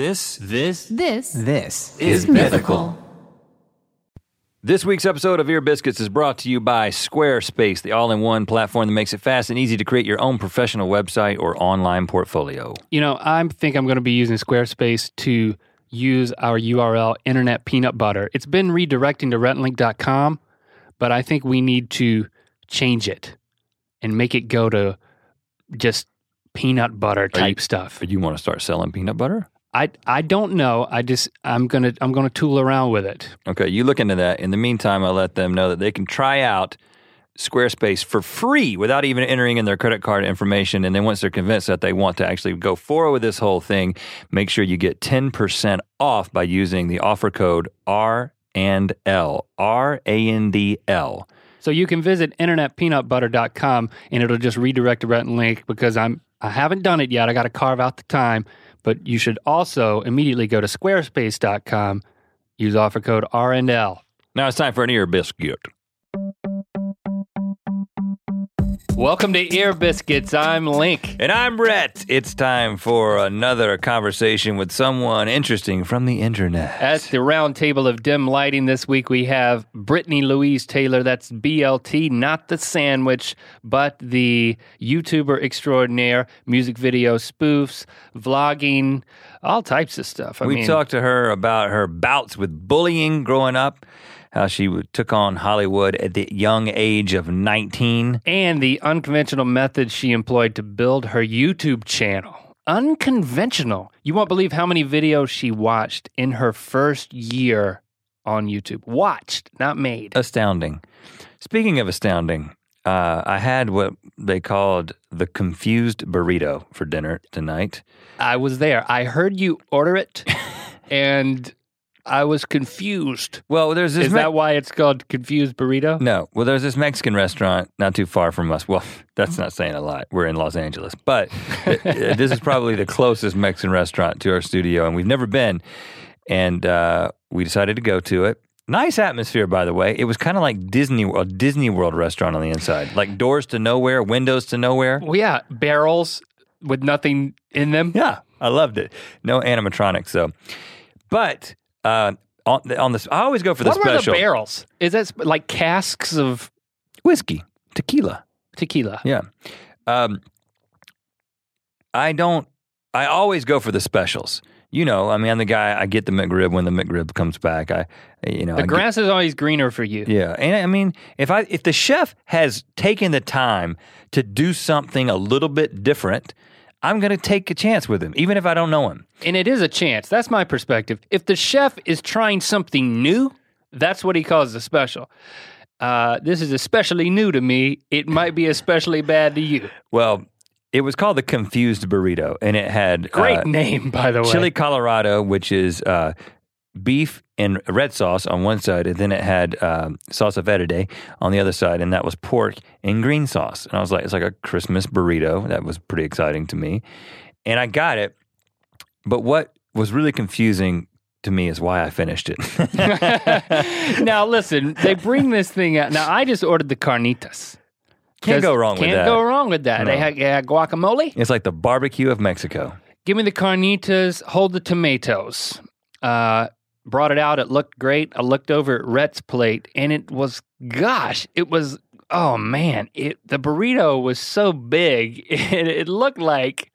This, this, This This is mythical. This week's episode of Ear Biscuits is brought to you by Squarespace, the all in one platform that makes it fast and easy to create your own professional website or online portfolio. You know, I think I'm going to be using Squarespace to use our URL, Internet Peanut Butter. It's been redirecting to rhettandlink.com, but I think we need to change it and make it go to just peanut butter Are you- type stuff. You want to start selling peanut butter? I I don't know. I just I'm gonna I'm gonna tool around with it. Okay, you look into that. In the meantime, I'll let them know that they can try out Squarespace for free without even entering in their credit card information. And then once they're convinced that they want to actually go forward with this whole thing, make sure you get 10% off by using the offer code R and L. R A N D L. So you can visit internetpeanutbutter.com and it'll just redirect and Link because I'm I haven't done it yet. I got to carve out the time, but you should also immediately go to squarespace.com, use offer code R&L. Now it's time for an ear biscuit. Welcome to Ear Biscuits. I'm Link. And I'm Rhett. It's time for another conversation with someone interesting from the internet. At the round table of dim lighting this week, we have Brittany Louise Taylor. That's BLT, not the sandwich, but the YouTuber extraordinaire, music video spoofs, vlogging, all types of stuff. I we mean, talked to her about her bouts with bullying growing up, how she took on Hollywood at the young age of 19. and the unconventional methods she employed to build her YouTube channel. Unconventional. You won't believe how many videos she watched in her first year on YouTube. Watched, not made. Astounding. Speaking of astounding, uh, I had what they called the confused burrito for dinner tonight. I was there. I heard you order it, and I was confused. Well, there's this Is Me- that why it's called confused burrito? No. Well, there's this Mexican restaurant not too far from us. Well, that's not saying a lot. We're in Los Angeles, but th- this is probably the closest Mexican restaurant to our studio, and we've never been. And uh, we decided to go to it. Nice atmosphere, by the way. It was kind of like Disney, a Disney World restaurant on the inside, like doors to nowhere, windows to nowhere. Well, yeah, barrels with nothing in them. Yeah, I loved it. No animatronics though, but uh, on the, on this, I always go for the what were the special barrels? Is that sp- like casks of whiskey, tequila. tequila? Yeah. Um, I don't. I always go for the specials. You know, I mean, I'm the guy. I get the McRib when the McRib comes back. I, you know, The I get- grass is always greener for you. yeah, and I mean, if I if the chef has taken the time to do something a little bit different, I'm going to take a chance with him, even if I don't know him. And it is a chance. That's my perspective. If the chef is trying something new, that's what he calls a special. Uh, this is especially new to me. It might be especially bad to you. Well, it was called the confused burrito, and it had Great uh, name, by the way. chili Colorado, which is uh, beef and red sauce on one side, and then it had um, salsa verde on the other side, and that was pork and green sauce. And I was like, it's like a Christmas burrito. That was pretty exciting to me, and I got it. But what was really confusing to me is why I finished it. now listen, they bring this thing out. Now I just ordered the carnitas. Can't go wrong with Can't go wrong with that. They No. had, they had guacamole. It's like the barbecue of Mexico. Give me the carnitas. Hold the tomatoes. Uh, brought it out. It looked great. I looked over at Rhett's plate, and it was, gosh, it was. Oh man, it the burrito was so big. It, it looked like.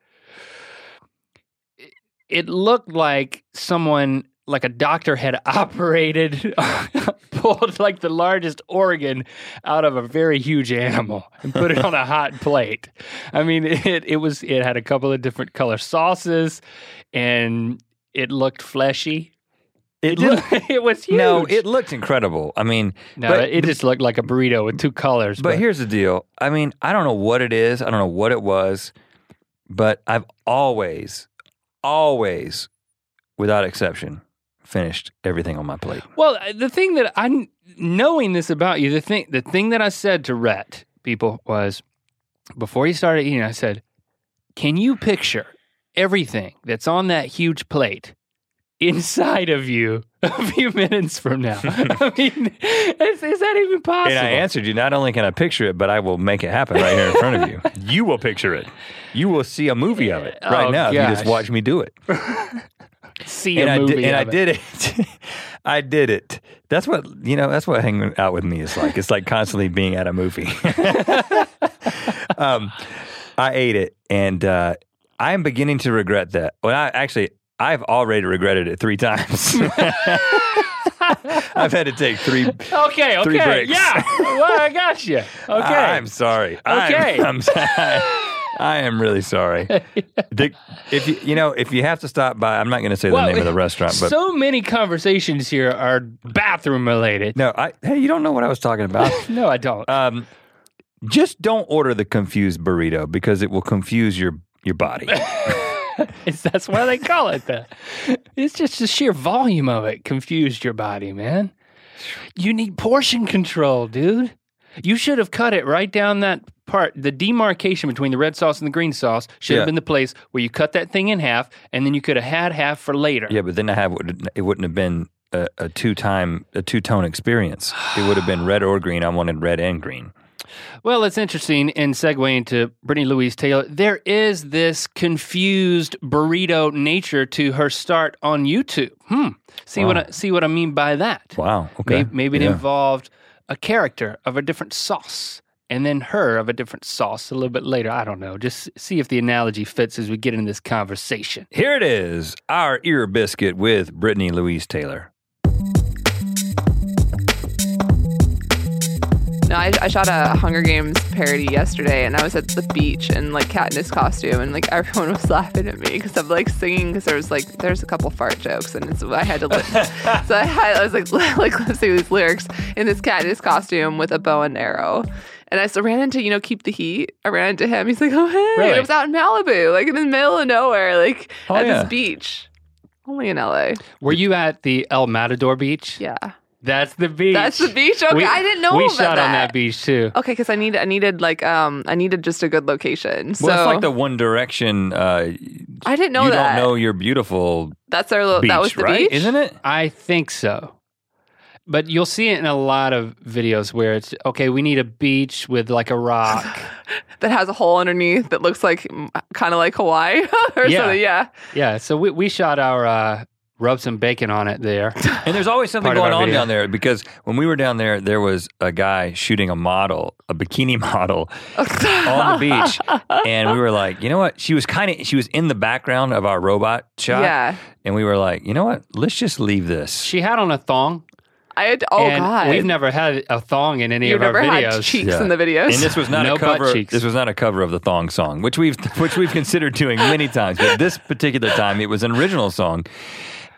It looked like someone, like a doctor, had operated, pulled like the largest organ out of a very huge animal and put it on a hot plate. I mean, it it was it had a couple of different color sauces, and it looked fleshy. It It, looked, it was huge. No, it looked incredible. I mean, no, but it just looked like a burrito with two colors. But here's the deal. I mean, I don't know what it is. I don't know what it was, but I've always, always, without exception, finished everything on my plate. Well, uh, the thing that I knowing this about you, the thing the thing that I said to Rhett people was before he started eating, I said, "Can you picture everything that's on that huge plate inside of you a few minutes from now?" I mean, is, is that even possible? And I answered you, not only can I picture it, but I will make it happen right here in front of you. You will picture it. You will see a movie of it right Oh, now if you just watch me do it. see and a I movie. did, and I of it. did it. I did it. That's what you know. That's what hanging out with me is like. It's like constantly being at a movie. um, I ate it, and uh, I am beginning to regret that. Well, I actually, I've already regretted it three times. I've had to take three. Okay, Three okay, breaks. yeah. Well, I got you. Okay. I'm sorry. Okay. I'm, I'm, I am really sorry. The- if you, you know, if you have to stop by, I'm not going to say the name of the restaurant, but so many conversations here are bathroom related. no, I, hey, you don't know what I was talking about. No, I don't. um, just don't order the confused burrito because it will confuse your your body. It's, that's why they call it that. It's just the sheer volume of it confused your body, man. You need portion control, dude. You should have cut it right down that part. The demarcation between the red sauce and the green sauce should Yeah. have been the place where you cut that thing in half, and then you could have had half for later. yeah, but then I have it wouldn't have been a, a two time a two tone experience. It would have been red or green. I wanted red and green. Well, it's interesting in segueing to Brittany Louise Taylor. There is this confused burrito nature to her start on YouTube. Hmm. See what I see what I mean by that. Wow. Okay. Maybe, maybe it Yeah. involved a character of a different sauce and then her of a different sauce a little bit later. I don't know. Just see if the analogy fits as we get into this conversation. Here it is, our ear biscuit with Brittany Louise Taylor. No, I, I shot a Hunger Games parody yesterday, and I was at the beach in like Katniss costume, and like everyone was laughing at me because I'm like singing because there was like there's a couple fart jokes, and it's, I had to lip, so I had I was like like lip sing these lyrics in this Katniss costume with a bow and arrow. And I still ran into, you know, keep the heat. I ran into him. He's like, oh, hey. Really? It was out in Malibu, like in the middle of nowhere, like Oh, at yeah. this beach. Only in LA. Were you at the El Matador beach? Yeah. That's the beach. That's the beach? Okay, We- I didn't know We about shot on that. that beach too. Okay, because I need I needed like um I needed just a good location. So Well, it's like the One Direction. Uh, I didn't know you that. don't know you're beautiful That's our little, beach, that was the right? beach, Isn't it? I think so. But you'll see it in a lot of videos where it's okay, we need a beach with like a rock. That has a hole underneath that looks like kind of like Hawaii or Yeah. something. Yeah. yeah, so we, we shot our uh, rub some bacon on it there. And there's always something going on video. down there because when we were down there, there was a guy shooting a model, a bikini model on the beach. And we were like, you know what? She was kind of, she was in the background of our robot shot. Yeah. And we were like, you know what? Let's just leave this. She had on a thong. I had. Oh and God. We've never had a thong in any You've of our never videos. had cheeks Yeah. in the videos. And this was not No a butt cover. cheeks. This was not a cover of the thong song, which we've which we've considered doing many times. But this particular time, it was an original song.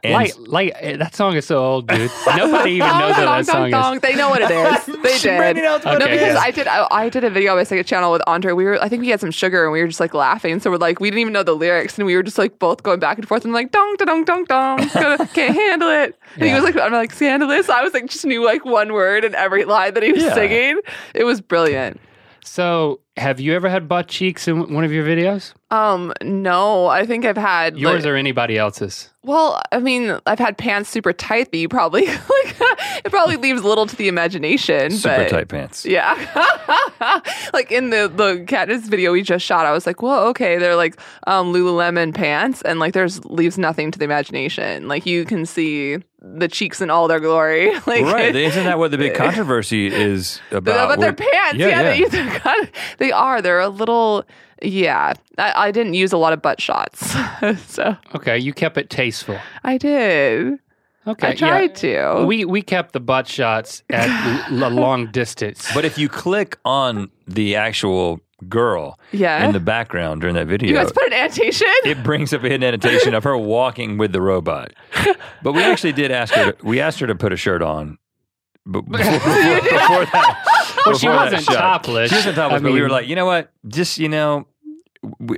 And like, like eh, that song is so old, dude. Nobody even knows what that song dong, dong. is. They know what it is. They did. Brittany knows what no, because is. I did. I, I did a video on my second channel with Andre. We were. I think we had some sugar and we were just like laughing. So we're like, we didn't even know the lyrics, and we were just like both going back and forth and like dong dong dong dong. Can't handle it. And he was like, I'm like scandalous. I was like, just knew like one word in every line that he was Yeah. singing. It was brilliant. So, have you ever had butt cheeks in one of your videos? Um, no, I think I've had Yours like- or anybody else's? Well, I mean, I've had pants super tight that you probably like. it probably leaves little to the imagination. super but, tight pants. Yeah, like in the the Katniss video we just shot, I was like, "Whoa, okay." They're like um, Lululemon pants, and like there's leaves nothing to the imagination. Like you can see the cheeks in all their glory. like Right. Isn't that what the big controversy is but, about? but their We're- pants, yeah, They, they're kind of, they are. They're a little. Yeah, I, I didn't use a lot of butt shots, so Okay, you kept it tasteful. I did. Okay, I tried to. We we kept the butt shots at l- a long distance. But if you click on the actual girl Yeah. in the background during that video, you guys put an annotation. it brings up a hidden annotation of her walking with the robot. But we actually did ask her. To, we asked her to put a shirt on. But before, before, before that, Well, she before that wasn't shot. topless. She wasn't topless, I but we were like, you know what? Just you know, we,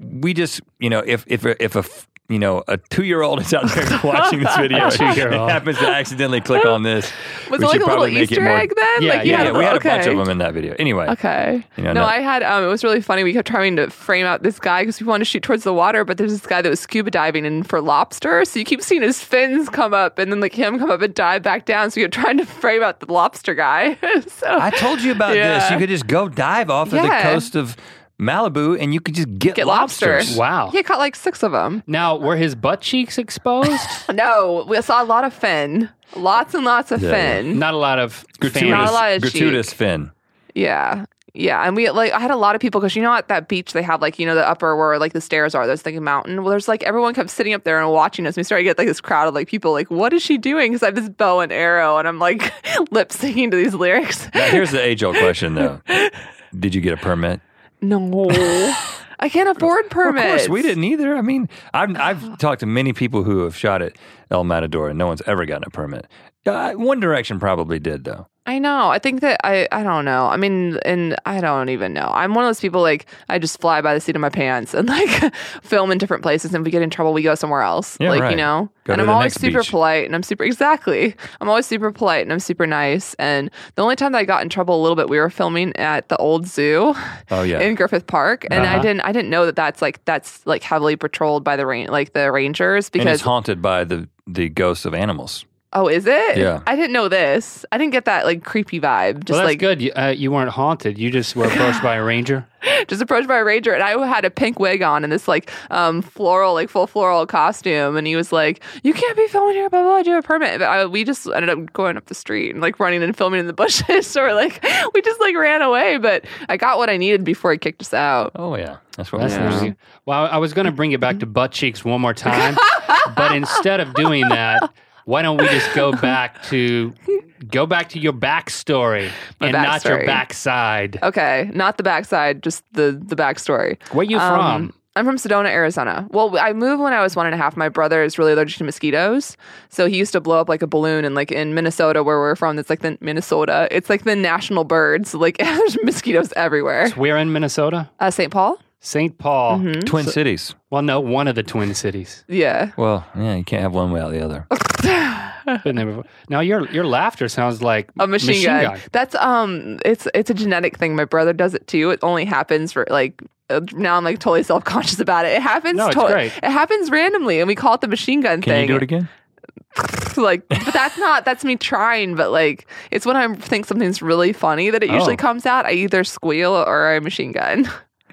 we just you know, if if a- if a f- you know a two year old is out there watching this video, and two-year-old. happens to accidentally click on this, Was it like should a little probably make Easter it more. egg then? Yeah, like you Yeah, had yeah, a we had a okay. bunch of them in that video. Anyway, Okay. You know, no, not- I had. Um, it was really funny. We kept trying to frame out this guy because we wanted to shoot towards the water, but there's this guy that was scuba diving in for lobster. So you keep seeing his fins come up, and then like him come up and dive back down. So you're trying to frame out the lobster guy. so I told you about this. You could just go dive off of the coast of Malibu and you could just get, Get lobster. lobsters. Wow. He caught like six of them. Now, were his butt cheeks exposed? No, we saw a lot of fin. Lots and lots of Yeah. fin. Not a lot of Gratuitous, Not a lot of gratuitous cheek. fin. Yeah. Yeah, and we like I had a lot of people because you know at that beach they have like you know the upper where like the stairs are. There's like a mountain. Well, there's like everyone kept sitting up there and watching us. We started to get like this crowd of like people like, what is she doing? Because I have this bow and arrow and I'm like lip syncing to these lyrics. Now, here's the age old question though: Did you get a permit? No, I can't afford permits. Of course, we didn't either. I mean, I've I've talked to many people who have shot at El Matador, and no one's ever gotten a permit. Uh, One Direction probably did though. I know. I think that I I don't know. I mean, and I don't even know. I'm one of those people like I just fly by the seat of my pants and like film in different places. And if we get in trouble, we go somewhere else. Yeah, like right. you know. Go and I'm always super beach. polite and I'm super exactly. I'm always super polite and I'm super nice. And the only time that I got in trouble a little bit, we were filming at the old zoo Oh yeah. in Griffith Park, and I Uh-huh. didn't I didn't know that that's like that's like heavily patrolled by the rain like the rangers and it's haunted by the the ghosts of animals. Oh is it? Yeah. I didn't know this. I didn't get that like creepy vibe. Just well, that's like good. You, uh, you weren't haunted. You just were approached by a ranger. just approached by a ranger. And I had a pink wig on and this like um floral like full floral costume. And he was like you can't be filming here blah blah, blah. Do you have a permit? But I, we just ended up going up the street and like running and filming in the bushes. So we're like we just like ran away. But I got what I needed before he kicked us out. Oh yeah, that's what That's we interesting. Well, I was going to bring it back to butt cheeks one more time, but instead of doing that, why don't we just go back to go back to your backstory My and not your backside? okay not the backside just the the backstory Where you Um, from? I'm from Sedona, Arizona. Well, I moved when I was one and a half. My brother is really allergic to mosquitoes, so he used to blow up like a balloon. And like in Minnesota, where we're from, it's like the Minnesota. It's like the national bird. So like there's mosquitoes everywhere. We're in Minnesota, Uh, St. Paul. St. Paul. Mm-hmm. Twin Cities. Well, no, one of the Twin Cities. Yeah. Well, yeah, you can't have one without the other. Been there before. Now your your laughter sounds like A machine, gun. That's um, it's it's a genetic thing. My brother does it too. It only happens for like. Uh, now I'm like totally self conscious about it. It happens. No, it's to- great. It happens randomly, and we call it the machine gun Can thing. you do it again? like but that's not that's me trying but like it's when i think something's really funny that it usually Oh. comes out i either squeal or i machine gun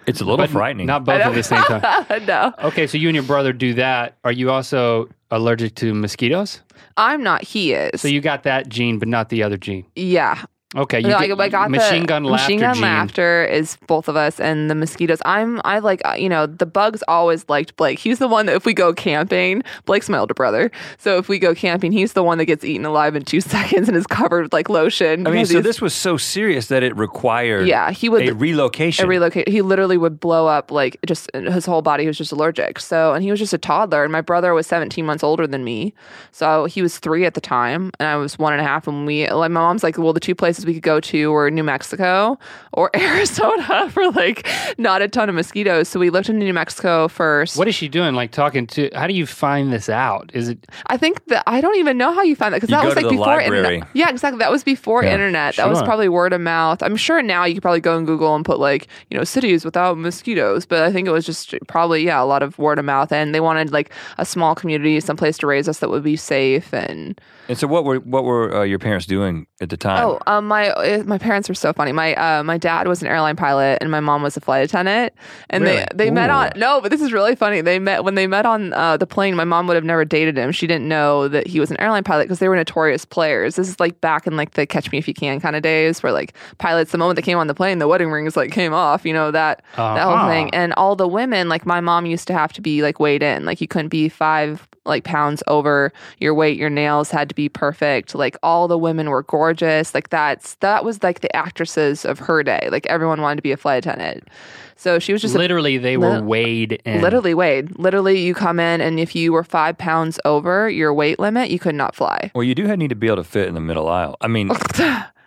It's a little But frightening. Not both at the same time. no Okay, so you and your brother do that. Are you also allergic to mosquitoes? i'm not he is So you got that gene, but not the other gene. yeah Okay, you No, I, get I got machine the gun laughter machine gun gene. laughter is both of us and the mosquitoes i'm i like uh, you know the bugs always liked blake he's the one that if we go camping blake's my older brother so if we go camping he's the one that gets eaten alive in two seconds and is covered with like lotion I mean, so this was so serious that it required yeah he would a relocation. a relocate. He literally would blow up like just his whole body was just allergic. So and he was just a toddler. And my brother was 17 months older than me, so he was three at the time, and I was one and a half. And we like my mom's like, well, the two places we could go to were New Mexico or Arizona for like not a ton of mosquitoes. So we looked into New Mexico first. What is she doing? Like talking to? How do you find this out? Is it? I think that I don't even know how you find that because that go was to like the before library. internet. Yeah, exactly. That was before Yeah, internet. That was probably word of mouth. I'm sure now you could probably go on Google and put like you know cities without mosquitoes, but I think it was just probably yeah a lot of word of mouth, and they wanted like a small community, some place to raise us that would be safe and. and so, what were what were uh, your parents doing at the time? Oh, um, my my parents were so funny. My uh, my dad was an airline pilot, and my mom was a flight attendant. And Really? they they met on no, but this is really funny. They met when they met on uh, the plane. My mom would have never dated him. She didn't know that he was an airline pilot because they were notorious players. This is like back in like the Catch Me If You Can kind of days, where like pilots, the moment they came on the plane, the wedding rings like came off. You know that that whole Uh-huh. thing. And all the women, like my mom, used to have to be like weighed in. Like you couldn't be five like pounds over your weight. Your nails had to be perfect. Like all the women were gorgeous. Like that's that was like the actresses of her day. Like everyone wanted to be a flight attendant. So she was just a, literally, they were Lit- weighed in. literally weighed. Literally, you come in and if you were five pounds over your weight limit, you could not fly. Well, you do need to be able to fit in the middle aisle. I mean,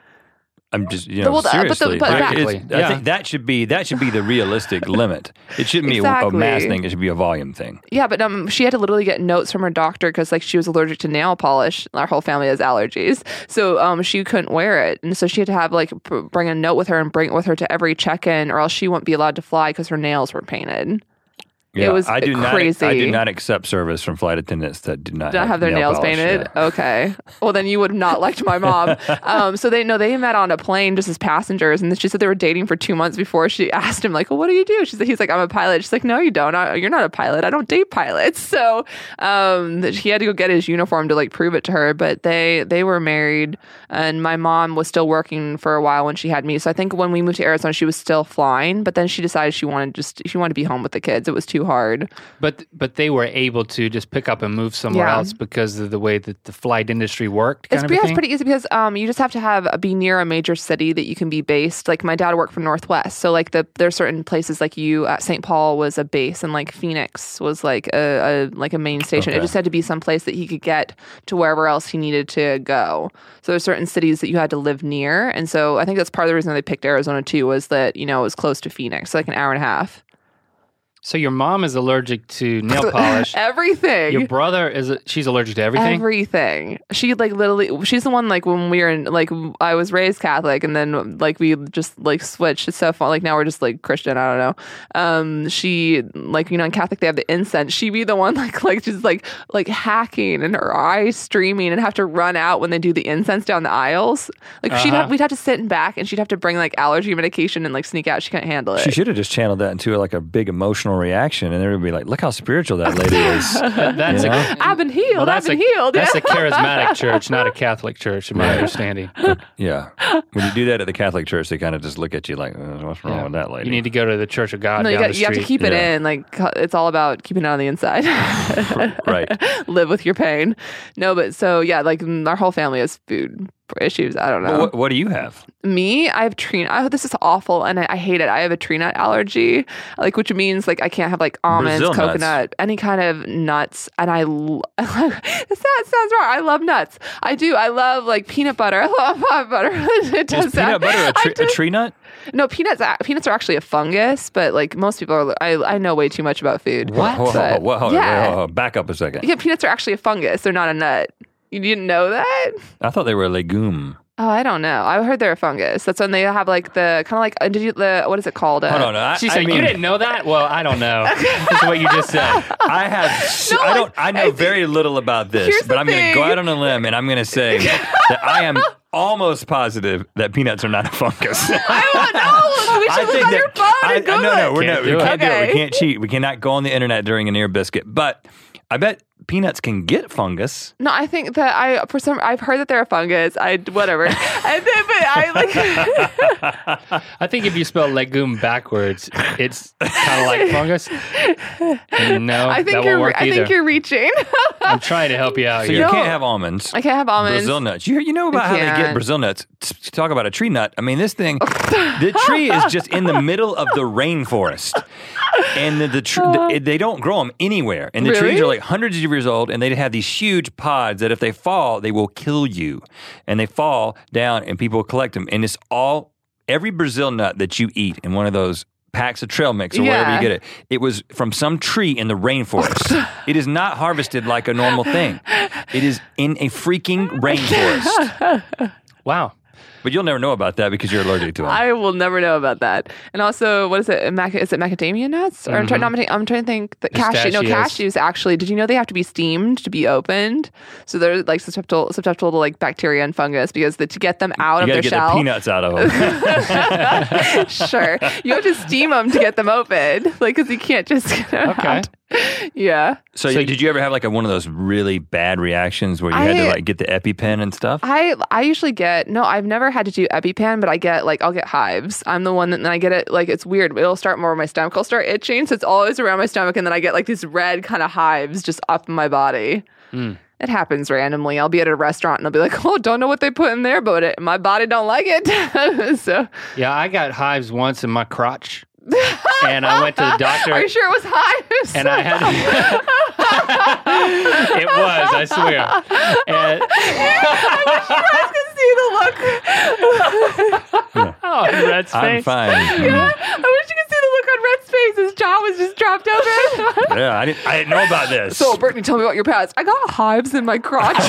I'm just you know Well, the- but the- seriously. but like, that- it's- Exactly. I think that should be that should be the realistic limit. It shouldn't be a, a mass thing. It should be a volume thing. Yeah, but um, she had to literally get notes from her doctor because like she was allergic to nail polish. Our whole family has allergies, so um, she couldn't wear it, and so she had to have like p- bring a note with her and bring it with her to every check-in, or else she wouldn't be allowed to fly because her nails were painted. Yeah, it was I do crazy. not. I do not accept service from flight attendants that do not Don't have their nail nails polish, painted. yeah. Okay. Well, then you would have not liked my mom. Um, so they know they met on a plane just as passengers, and she said they were dating for two months before she asked him like, "Well, what do you do?" She's like, "He's like, I'm a pilot." She's like, "No, you don't. I, you're not a pilot. I don't date pilots." So um, he had to go get his uniform to like prove it to her. But they they were married, and my mom was still working for a while when she had me. So I think when we moved to Arizona, she was still flying, but then she decided she wanted just she wanted to be home with the kids. It was too hard. But but they were able to just pick up and move somewhere Yeah. else because of the way that the flight industry worked. Kind It's, yeah, it's pretty easy because um, you just have to have be near a major city that you can be based. Like my dad worked for Northwest, so like the there's certain places like you at St. Paul was a base, and like Phoenix was like a, a like a main station. It just had to be some place that he could get to wherever else he needed to go. So there's certain cities that you had to live near, and so I think that's part of the reason they picked Arizona too was that you know it was close to Phoenix, like an hour and a half. So your mom is allergic to nail polish. Everything. Your brother is she's allergic to everything. Everything. She like literally. She's the one like when we were in like I was raised Catholic and then like we just like switched. It's so fun. Like now we're just like Christian. I don't know. Um, she like you know in Catholic they have the incense. She'd be the one like like just like like hacking and her eyes streaming and have to run out when they do the incense down the aisles. Like she'd Uh-huh. have, we'd have to sit in back and she'd have to bring like allergy medication and like sneak out. She couldn't handle it. She should have just channeled that into like a big emotional reaction, and everybody would be like, "Look how spiritual that lady is." that's You know? a, I've been healed. well, that's I've been a, healed. That's a charismatic church, not a Catholic church, in my Right. understanding. yeah. When you do that at the Catholic Church, they kind of just look at you like, "Uh, "What's wrong Yeah. with that lady?" You need to go to the Church of God no, you, got, the you have to keep it Yeah. in. Like it's all about keeping it on the inside. right. live with your pain. No, but so yeah, like mm, our whole family has food issues. I don't know. What, what do you have? Me, I have tree. Oh, this is awful, and I, I hate it. I have a tree nut allergy, like which means like I can't have like almonds, Brazil nuts. coconut, any kind of nuts. And I, l- that sounds wrong. I love nuts. I do. I love like peanut butter. I love peanut butter. it does Is peanut butter a, I tree, do- a tree nut? No, peanuts. Peanuts are actually a fungus, but like most people are. I, I know way too much about food. What? Whoa, whoa, whoa, yeah. back up a second. Yeah, peanuts are actually a fungus. They're not a nut. You didn't know that? I thought they were a legume. Oh, I don't know. I heard they're a fungus. That's when they have like the kind of like uh, did you the what is it called? Uh, Hold on. I, She I mean, "You didn't know that? Well, I don't know." That's what you just said. I have. No, I don't. I know I- very little about this, Here's but I'm going to go thing. out on a limb and I'm going to say that I am almost positive that peanuts are not a fungus. I don't know. We should look on your phone I, and Google no, no, we're Can't not, we do it. can't do it. We Okay. can't cheat. We cannot go on the internet during an ear biscuit. But I bet peanuts can get fungus. No, I think that I for some I've heard that they're a fungus. I whatever. and then, but I like I think if you spell legume backwards, it's kind of like fungus. No, I think that you're won't work I think you're reaching. I'm trying to help you out So here. you can't have almonds. I can't have almonds. Brazil nuts. You, you know about how they get. Brazil nuts. Talk about a tree nut. I mean, this thing, the tree is just in the middle of the rainforest. And the, the, tr- the they don't grow them anywhere. And the trees are like hundreds of years old, and they have these huge pods that if they fall, they will kill you. And they fall down, and people collect them. And it's all, every Brazil nut that you eat in one of those packs of trail mix or wherever Yeah. you get it, it was from some tree in the rainforest. it is not harvested like a normal thing. It is in a freaking rainforest. wow. But you'll never know about that because you're allergic to them. I will never know about that. And also, what is it? Mac- is it macadamia nuts? Or I'm trying. Mm-hmm. I'm, trying- I'm trying to think. That cashew. No, cashews. Actually, did you know they have to be steamed to be opened? So they're like susceptible, susceptible to like bacteria and fungus because the, to get them out you of their get shell. the peanuts out of them. sure, you have to steam them to get them open, like because you can't just. Get them Okay. out. Yeah. so, So did you ever have like a, one of those really bad reactions where you had to like get the EpiPen and stuff? I I usually get no, I've never had to do EpiPen, but I get like I'll get hives. I'm the one that then I get it like it's weird. It'll start more of my stomach. I'll start itching, so it's always around my stomach, and then I get like these red kind of hives just up my body. Mm. It happens randomly. I'll be at a restaurant and I'll be like, "Oh, don't know what they put in there, but it, my body don't like it." so, Yeah, I got hives once in my crotch, and I went to the doctor. are you sure it was hives? and I had it was, I swear. And I can see the look. oh, Rhett's I'm face. fine. I wish you could see the look on Rhett's face as jaw was just dropped open. Yeah, I didn't, I didn't know about this. so, Brittany, tell me about your past. I got hives in my crotch.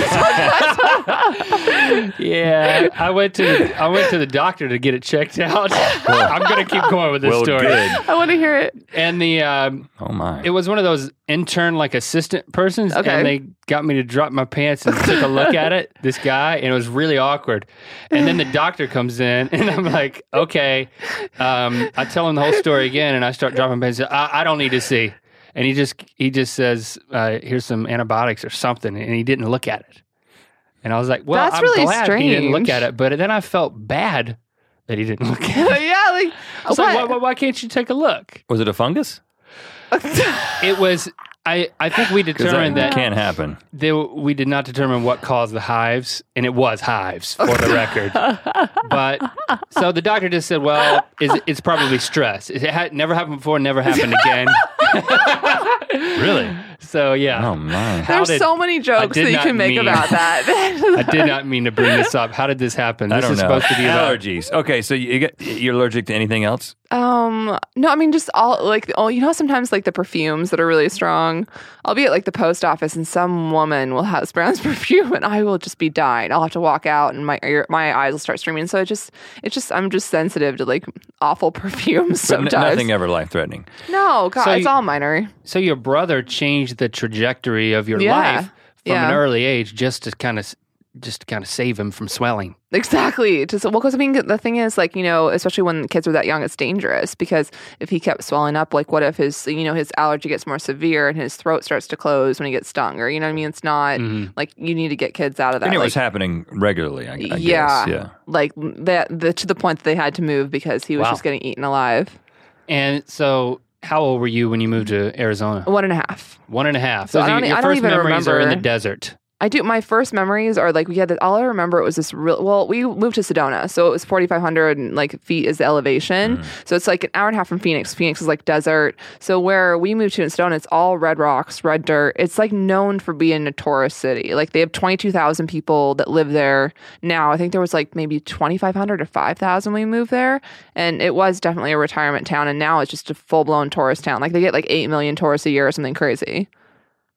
Yeah, I went to the, I went to the doctor to get it checked out. I'm gonna keep going with this well, story. good. I want to hear it. And the um, Oh my. it was one of those intern like assistant persons, Okay. and they got me to drop my pants and took a look at it. This guy, and it was really awkward. And then the doctor comes in, and I'm like, okay. Um, I tell him the whole story again, and I start dropping my. I, I don't need to see. And he just he just says, uh, "Here's some antibiotics or something," and he didn't look at it. And I was like, "Well, That's I'm really glad he didn't look at it." But then I felt bad that he didn't look at it. yeah, like I was like, why, why, why can't you take a look? was it a fungus? It was. I, I think we Because that determined that, can't happen. there, we did not determine what caused the hives, and it was hives for the record. But so the doctor just said, "Well, it's, it's probably stress. It had never happened before, never happened again." Really? so yeah, Oh my. How There's did- so many jokes that you can make mean- about that. I did not mean to bring this up. How did this happen? I This don't is know. supposed to be about allergies. Okay, so you get you're allergic to anything else? Um, no, I mean just all like all you know sometimes like the perfumes that are really strong. I'll be at like the post office and some woman will have Brown's perfume and I will just be dying. I'll have to walk out and my ear, my eyes will start streaming. So it just it's just I'm just sensitive to like awful perfumes But n- sometimes. nothing ever life threatening. no, God, So it's you- all minor. So your brother changed the trajectory of your Yeah. life from Yeah. an early age just to kind of just to kind of save him from swelling. Exactly. Just well, because I mean, the thing is, like you know, especially when kids are that young, it's dangerous because if he kept swelling up, like what if his you know his allergy gets more severe and his throat starts to close when he gets stung, or you know what I mean? It's not mm-hmm. like you need to get kids out of that. And it like, was happening regularly, I, I yeah, guess. Yeah. like that the, to the point that they had to move because he was Wow. just getting eaten alive. And so, how old were you when you moved to Arizona? One and a half. One and a half. So Those I don't- your I don't first even memories are in the desert. I do. My first memories are like we had. The, all I remember it was this real. Well, we moved to Sedona, so it was forty five hundred like feet is the elevation. Mm. So it's like an hour and a half from Phoenix. Phoenix is like desert. So where we moved to in Sedona, it's all red rocks, red dirt. It's like known for being a tourist city. Like they have twenty two thousand people that live there now. I think there was like maybe twenty five hundred or five thousand when we moved there, and it was definitely a retirement town. And now it's just a full blown tourist town. Like they get like eight million tourists a year or something crazy.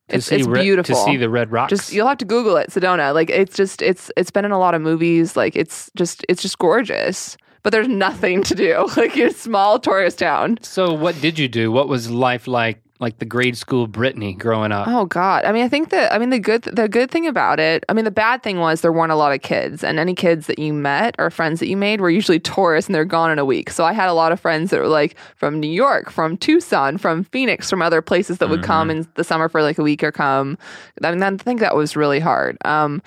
To It's, see it's re- beautiful to see the red rocks. just you'll have to google it sedona like it's just it's it's been in a lot of movies like it's just it's just gorgeous but there's nothing to do like it's a small tourist town so, what did you do? What was life like? Like the grade school Brittany growing up. oh god. I mean i think that i mean the good the good thing about it i mean the bad thing was there weren't a lot of kids and any kids that you met or friends that you made were usually tourists and they're gone in a week. So i had a lot of friends that were like from new york from tucson from phoenix from other places that would come in the summer for like a week or come. I mean i think that was really hard. Um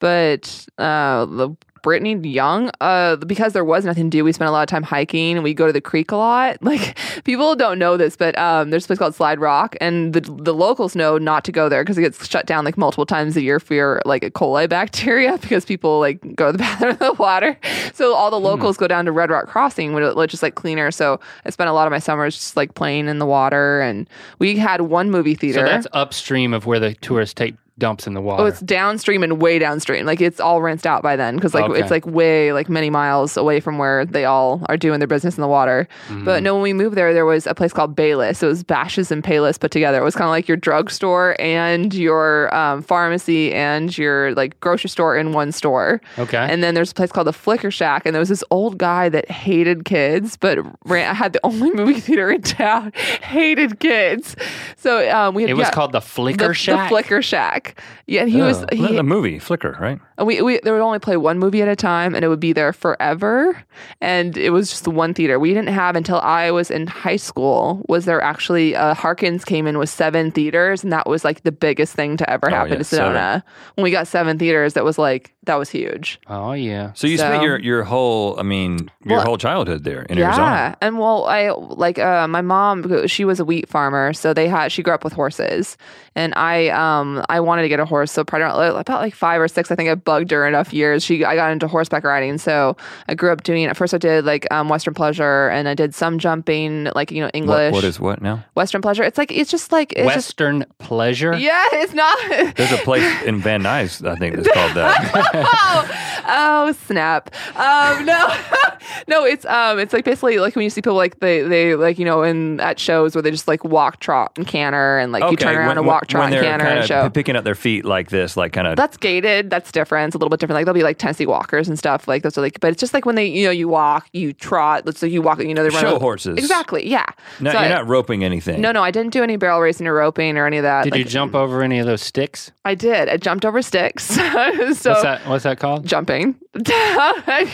but uh the Brittany Young, uh, because there was nothing to do, we spent a lot of time hiking. We go to the creek a lot. Like people don't know this, but um, there's a place called Slide Rock, and the the locals know not to go there because it gets shut down like multiple times a year for like E. coli bacteria because people like go to the bathroom in the water. So all the locals go down to Red Rock Crossing, which is like cleaner. So I spent a lot of my summers just like playing in the water, and we had one movie theater. so that's upstream of where the tourists take dumps in the water. Oh, it's downstream and way downstream. Like it's all rinsed out by then because like Okay. it's like way like many miles away from where they all are doing their business in the water. Mm-hmm. But no, when we moved there, there was a place called Bayless. It was Bashas' and Payless put together. It was kind of like your drugstore and your um, pharmacy and your like grocery store in one store. Okay. And then there's a place called the Flicker Shack, and there was this old guy that hated kids, but ran, I had the only movie theater in town. hated kids. So um, we had it was yeah, called the Flicker the, Shack. The Flicker Shack. Yeah, and he was Oh, he, the movie Flicker, right? and we, we they would only play one movie at a time and it would be there forever and it was just the one theater we didn't have until i was in high school was there actually uh, harkins came in with seven theaters and that was like the biggest thing to ever Oh, happen yeah, to sedona when we got seven theaters that was like that was huge oh yeah. So you spent your your whole, I mean, your Well, whole childhood there in yeah Arizona. Yeah, and well i like uh, my mom she was a wheat farmer so they had she grew up with horses and i um i wanted to get a horse so probably about like five or six i think i bugged her enough years she i got into horseback riding so i grew up doing it. at first i did like um, western pleasure and i did some jumping like you know What, english what is what now? western pleasure it's like it's just like it's just Western pleasure. yeah it's not There's a place in Van Nuys, I think, that's called that. oh, oh, snap. Um, no, no, it's um, it's like basically like when you see people like they they like you know in at shows where they just like walk, trot, and canter, and like you turn around when, and walk, when trot, and canter kind and show. picking up their feet like this, like kind of. That's gated. That's different. It's a little bit different. Like there'll be like Tennessee walkers and stuff. Like those are like, but it's just like when they, you know, you walk, you trot. Let's say you walk. You know, they run. Show horses. Exactly. Yeah. No, so you're I- not roping anything. No, no, I didn't do any barrel racing or roping or any of that. Did you jump over any of those sticks? I did. I jumped over sticks. so What's that? What's that called? jumping.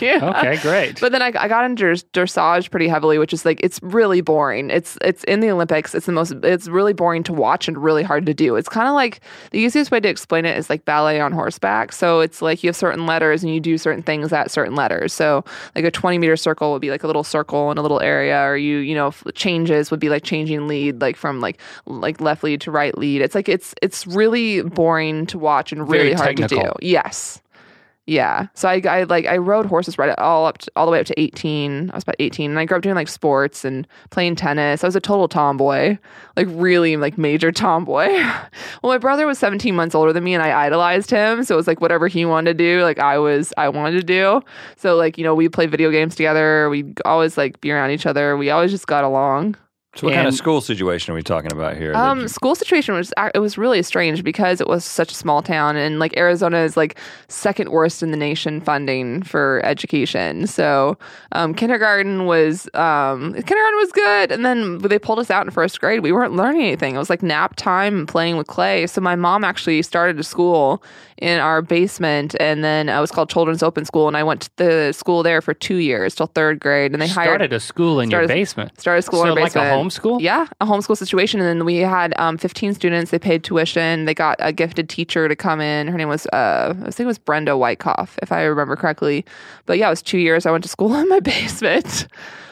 Yeah. Okay, great. But then I, I got into dressage pretty heavily, which is like it's really boring. It's it's in the Olympics. It's the most. It's really boring to watch and really hard to do. It's kind of like the easiest way to explain it is like ballet on horseback. So it's like you have certain letters and you do certain things at certain letters. So like a twenty meter circle would be like a little circle in a little area, or you you know changes would be like changing lead like from like like left lead to right lead. It's like it's it's really boring to watch and Very really hard to do. Yes. Yeah. So I, I like I rode horses right all up to, all the way up to 18. I was about 18 and I grew up doing like sports and playing tennis. I was a total tomboy. Like really like major tomboy. well, my brother was 17 months older than me and I idolized him. So it was like whatever he wanted to do, like I was I wanted to do. So like, you know, we play video games together. We always like be around each other. We always just got along. So what kind of school situation are we talking about here? Um, you- school situation was it was really strange because it was such a small town and like Arizona is like second worst in the nation funding for education. So um, kindergarten was um, kindergarten was good, and then they pulled us out in first grade. We weren't learning anything. It was like nap time and playing with clay. So my mom actually started a school in our basement, and then uh, it was called Children's Open School, and I went to the school there for two years till third grade, and they hired started a school in your basement. started a school so in our like a basement. homeschool? Yeah, a homeschool situation. And then we had um, 15 students. They paid tuition. They got a gifted teacher to come in. Her name was, uh, I think it was Brenda Wyckoff, if I remember correctly. But yeah, it was two years. I went to school in my basement.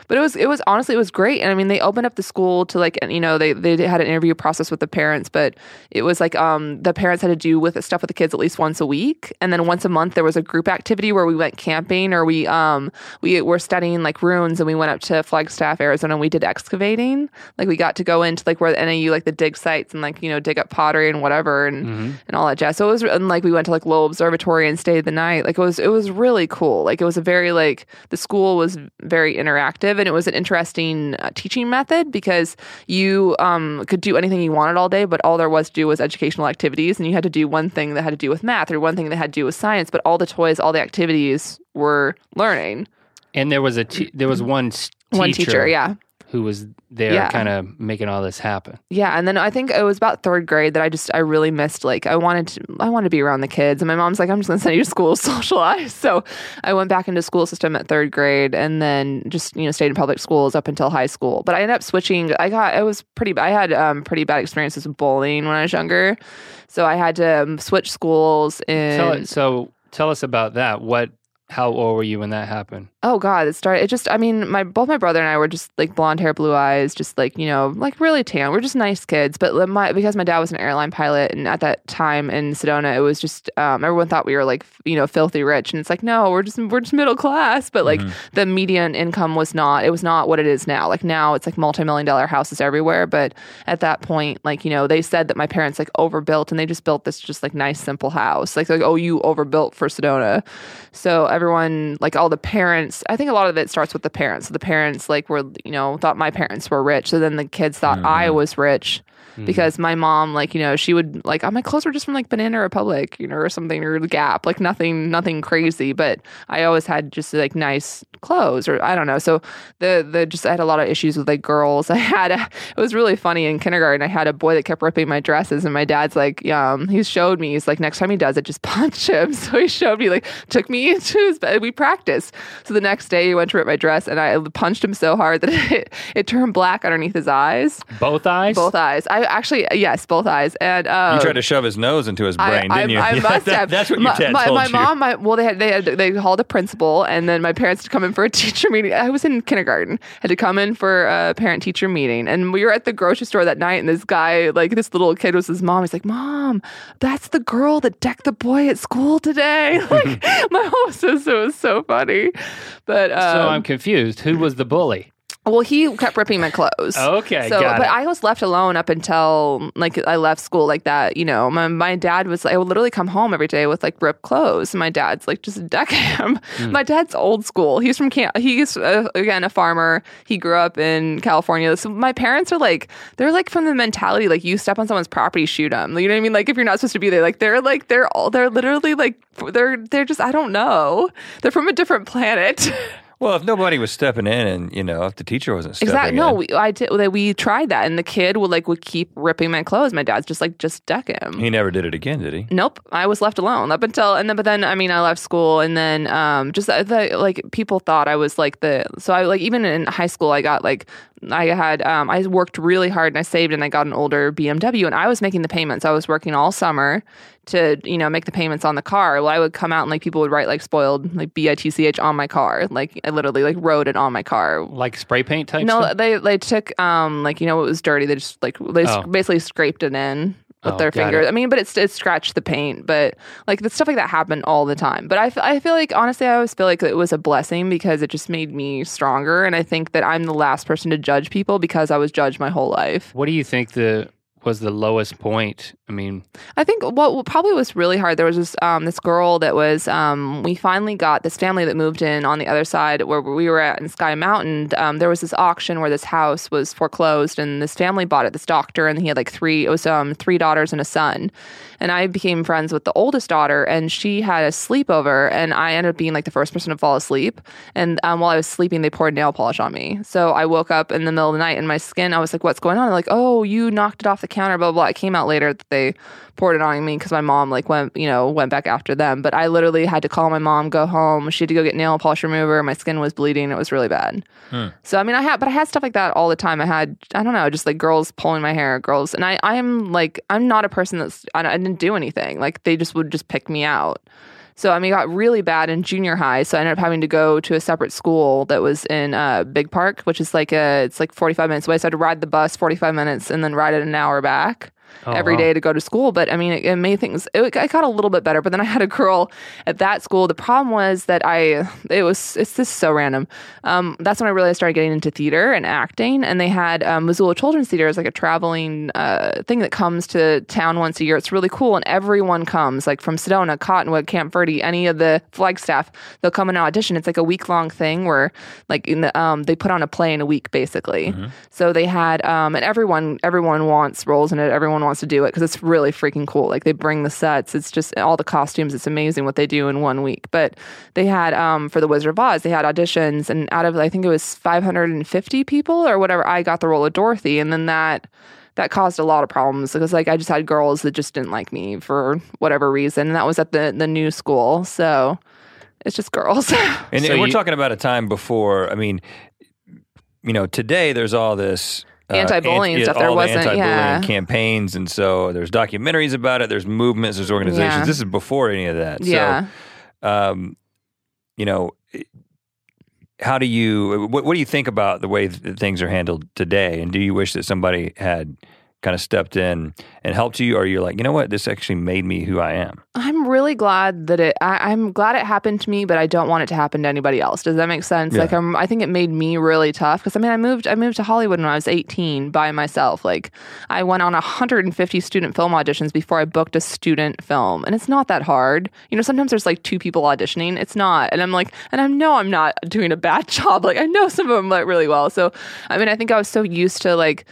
But it was it was honestly it was great, and I mean they opened up the school to like you know they they had an interview process with the parents, but it was like um the parents had to do with stuff with the kids at least once a week, and then once a month there was a group activity where we went camping or we um we were studying like ruins and we went up to Flagstaff, Arizona, and we did excavating. Like we got to go into like where the NAU like the dig sites and like you know dig up pottery and whatever and and all that jazz. So it was and like we went to like Lowell Observatory and stayed the night. Like it was it was really cool. Like it was a very like the school was very interactive and it was an interesting uh, teaching method because you um, could do anything you wanted all day, but all there was to do was educational activities, and you had to do one thing that had to do with math or one thing that had to do with science. But all the toys, all the activities were learning. And there was a te- there was one s- One teacher, yeah. Who was there Yeah. kind of making all this happen. Yeah, and then I think it was about third grade that I just I really missed like I wanted to I wanted to be around the kids and my mom's like I'm just gonna send you to school to socialize so I went back into school system at third grade and then just you know stayed in public schools up until high school but I ended up switching I got it was pretty I had um, pretty bad experiences with bullying when I was younger so I had to um, switch schools and so tell us about that. What? How old were you when that happened? Oh God, it started. It just, I mean, my both my brother and I were just like blonde hair, blue eyes, just like you know, like really tan. We're just nice kids. But my because my dad was an airline pilot, and at that time in Sedona, it was just um, everyone thought we were like you know filthy rich, and it's like no, we're just we're just middle class. But like the median income was not. It was not what it is now. Like now, it's like multi million dollar houses everywhere. But at that point, like you know, they said that my parents like overbuilt, and they just built this just like nice simple house. Like like oh, you overbuilt for Sedona. So everyone, like all the parents, I think a lot of it starts with the parents. The parents, like, were, you know, thought my parents were rich. So then the kids thought I mm-hmm. was rich because my mom, like, you know, she would, like, oh, my clothes were just from like Banana Republic, you know, or something, or the Gap, like nothing, nothing crazy. But I always had just like nice clothes, or I don't know. So the, the, just, I had a lot of issues with like girls. I had, a, it was really funny in kindergarten. I had a boy that kept ripping my dresses, and my dad's like, um, he showed me, he's like, next time he does it, just punch him. So he showed me, like, took me into his bed. We practiced. So the next day he went to rip my dress, and I punched him so hard that it, it turned black underneath his eyes, Both eyes. both eyes. I actually, yes, both eyes. And um, you tried to shove his nose into his brain, I, didn't you? I, I Yeah, must that- have. That's what your my, dad my, told my you. mom, my, well, they had, they had, they called a principal, and then my parents had to come in for a teacher meeting. I was in kindergarten, had to come in for a parent teacher meeting, and we were at the grocery store that night, and this guy, like this little kid, was his mom. He's like, "Mom, that's the girl that decked the boy at school today." Like my whole sister was so funny, but um, So I'm confused. Who was the bully? Well, he kept ripping my clothes. Okay, So, but it. I was left alone up until like I left school like that. You know, my, my dad was. I would literally come home every day with like ripped clothes. My dad's like just a deck him. Hmm. My dad's old school. He's from Can. He's uh, again a farmer. He grew up in California. So my parents are like they're like from the mentality like you step on someone's property, shoot them. You know what I mean? Like if you're not supposed to be there, like they're like they're all they're literally like they're they're just I don't know. They're from a different planet. Well, if nobody was stepping in, and you know, if the teacher wasn't stepping in. Exactly. No, in, we, I did. We we tried that, and the kid would like would keep ripping my clothes. My dad's just like just deck him. he never did it again, did he? Nope, I was left alone up until and then. But then I mean, I left school, and then um, just the, the like people thought I was like the so I like even in high school I got like I had um, I worked really hard and I saved and I got an older BMW and I was making the payments. I was working all summer to you know make the payments on the car. Well, I would come out and like people would write like spoiled like B I T C H on my car. Like I literally like wrote it on my car Like spray paint type no, stuff? they they took um like you know it was dirty. They just like they Oh. basically scraped it in with Oh, their fingers. it. I mean, but it's it scratched the paint. But like the stuff like that happened all the time. But I, f- I feel like honestly, I always feel like it was a blessing because it just made me stronger. And I think that I'm the last person to judge people because I was judged my whole life. What do you think the was the lowest point? I mean, I think what probably was really hard. There was this um, this girl that was. Um, we finally got this family that moved in on the other side where we were at in Sky Mountain. Um, there was this auction where this house was foreclosed, and this family bought it. This doctor, and he had like three. It was um, three daughters and a son. And I became friends with the oldest daughter, and she had a sleepover, and I ended up being like the first person to fall asleep. And um, while I was sleeping, they poured nail polish on me. So I woke up in the middle of the night, and my skin. I was like, "What's going on?" They're like, "Oh, you knocked it off the counter." Blah blah. blah. It came out later that they poured it on me because my mom like went you know went back after them. But I literally had to call my mom, go home. She had to go get nail polish remover. My skin was bleeding. It was really bad. So I mean, I had, but I had stuff like that all the time. I had, I don't know, just like girls pulling my hair, girls, and I, I'm like, I'm not a person that's, I, I didn't do anything. Like they just would just pick me out. So I mean, it got really bad in junior high. So I ended up having to go to a separate school that was in uh, Big Park, which is like a, it's like 45 minutes away. So I had to ride the bus 45 minutes and then ride it an hour back Oh, every wow. day to go to school. But I mean, it, it made things. It, it got a little bit better. But then I had a girl at that school. The problem was that I. It was. It's just so random. Um, that's when I really started getting into theater and acting. And they had um, Missoula Children's Theater is like a traveling uh, thing that comes to town once a year. It's really cool, and everyone comes, like from Sedona, Cottonwood, Camp Verde, any of the Flagstaff. They'll come and audition. It's like a week long thing where, like, in the, um, they put on a play in a week, basically. So they had, um, and everyone, everyone wants roles in it. Everyone wants to do it because it's really freaking cool. Like they bring the sets. It's just all the costumes. It's amazing what they do in one week. But they had um, for the Wizard of Oz, they had auditions, and out of I think it was 550 people or whatever, I got the role of Dorothy, and then that that caused a lot of problems because like I just had girls that just didn't like me for whatever reason, and that was at the the new school. So it's just girls. And, So and we're you- talking about a time before. I mean, you know, today there's all this Anti-bullying anti- stuff. There wasn't- anti-bullying yeah. campaigns, and so there's documentaries about it. There's movements. There's organizations. Yeah. This is before any of that. yeah. So, um, you know, how do you? What, what do you think about the way that things are handled today? And do you wish that somebody had kind of stepped in and helped you, or you're like, you know what, this actually made me who I am? I'm really glad that it. I, I'm glad it happened to me, but I don't want it to happen to anybody else. Does that make sense? Yeah. Like, I'm, I think it made me really tough because I mean, I moved. I moved to Hollywood when I was 18 by myself. Like, I went on 150 student film auditions before I booked a student film, and it's not that hard. You know, sometimes there's like two people auditioning. It's not, and I'm like, and I know I'm not doing a bad job. Like, I know some of them like really well. So, I mean, I think I was so used to like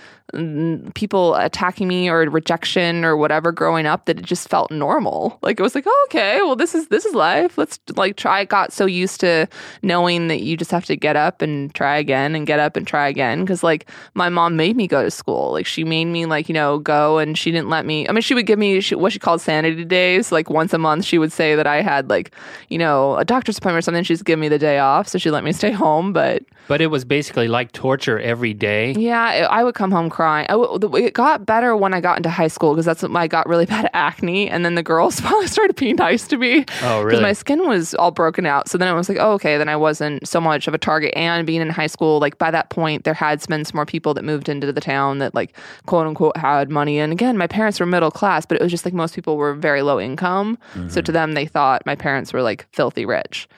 people attacking me or rejection or whatever growing up that it just felt normal. Like it was like, oh, okay, well this is this is life. Let's like try. I got so used to knowing that you just have to get up and try again and get up and try again because like my mom made me go to school. Like she made me like you know go and she didn't let me. I mean she would give me what she called sanity days. Like once a month she would say that I had like you know a doctor's appointment or something. She'd give me the day off so she let me stay home. But But it was basically like torture every day. yeah, I I would come home crying. W- it got better when I got into high school because that's when I got really bad acne, and then the girls finally started being nice to me. Oh, really? Because my skin was all broken out. So then I was like, oh, okay. Then I wasn't so much of a target. And being in high school, like by that point, there had been some more people that moved into the town that like quote unquote had money. And again, my parents were middle class, but it was just like most people were very low income. So mm-hmm. to them, they thought my parents were like filthy rich.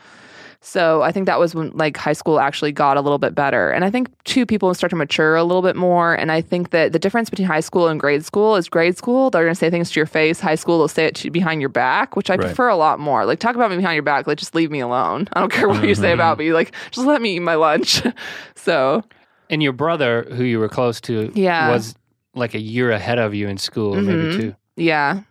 So I think that was when like high school actually got a little bit better. And I think two people start to mature a little bit more. And I think that the difference between high school and grade school is grade school, they're going to say things to your face. High school, they'll say it to, behind your back, which I Right. prefer a lot more. Like, talk about me behind your back. Like, just leave me alone. I don't care what you say about me. Like, just let me eat my lunch. so, And your brother, who you were close to, Yeah. was like a year ahead of you in school, Mhm. maybe two. yeah.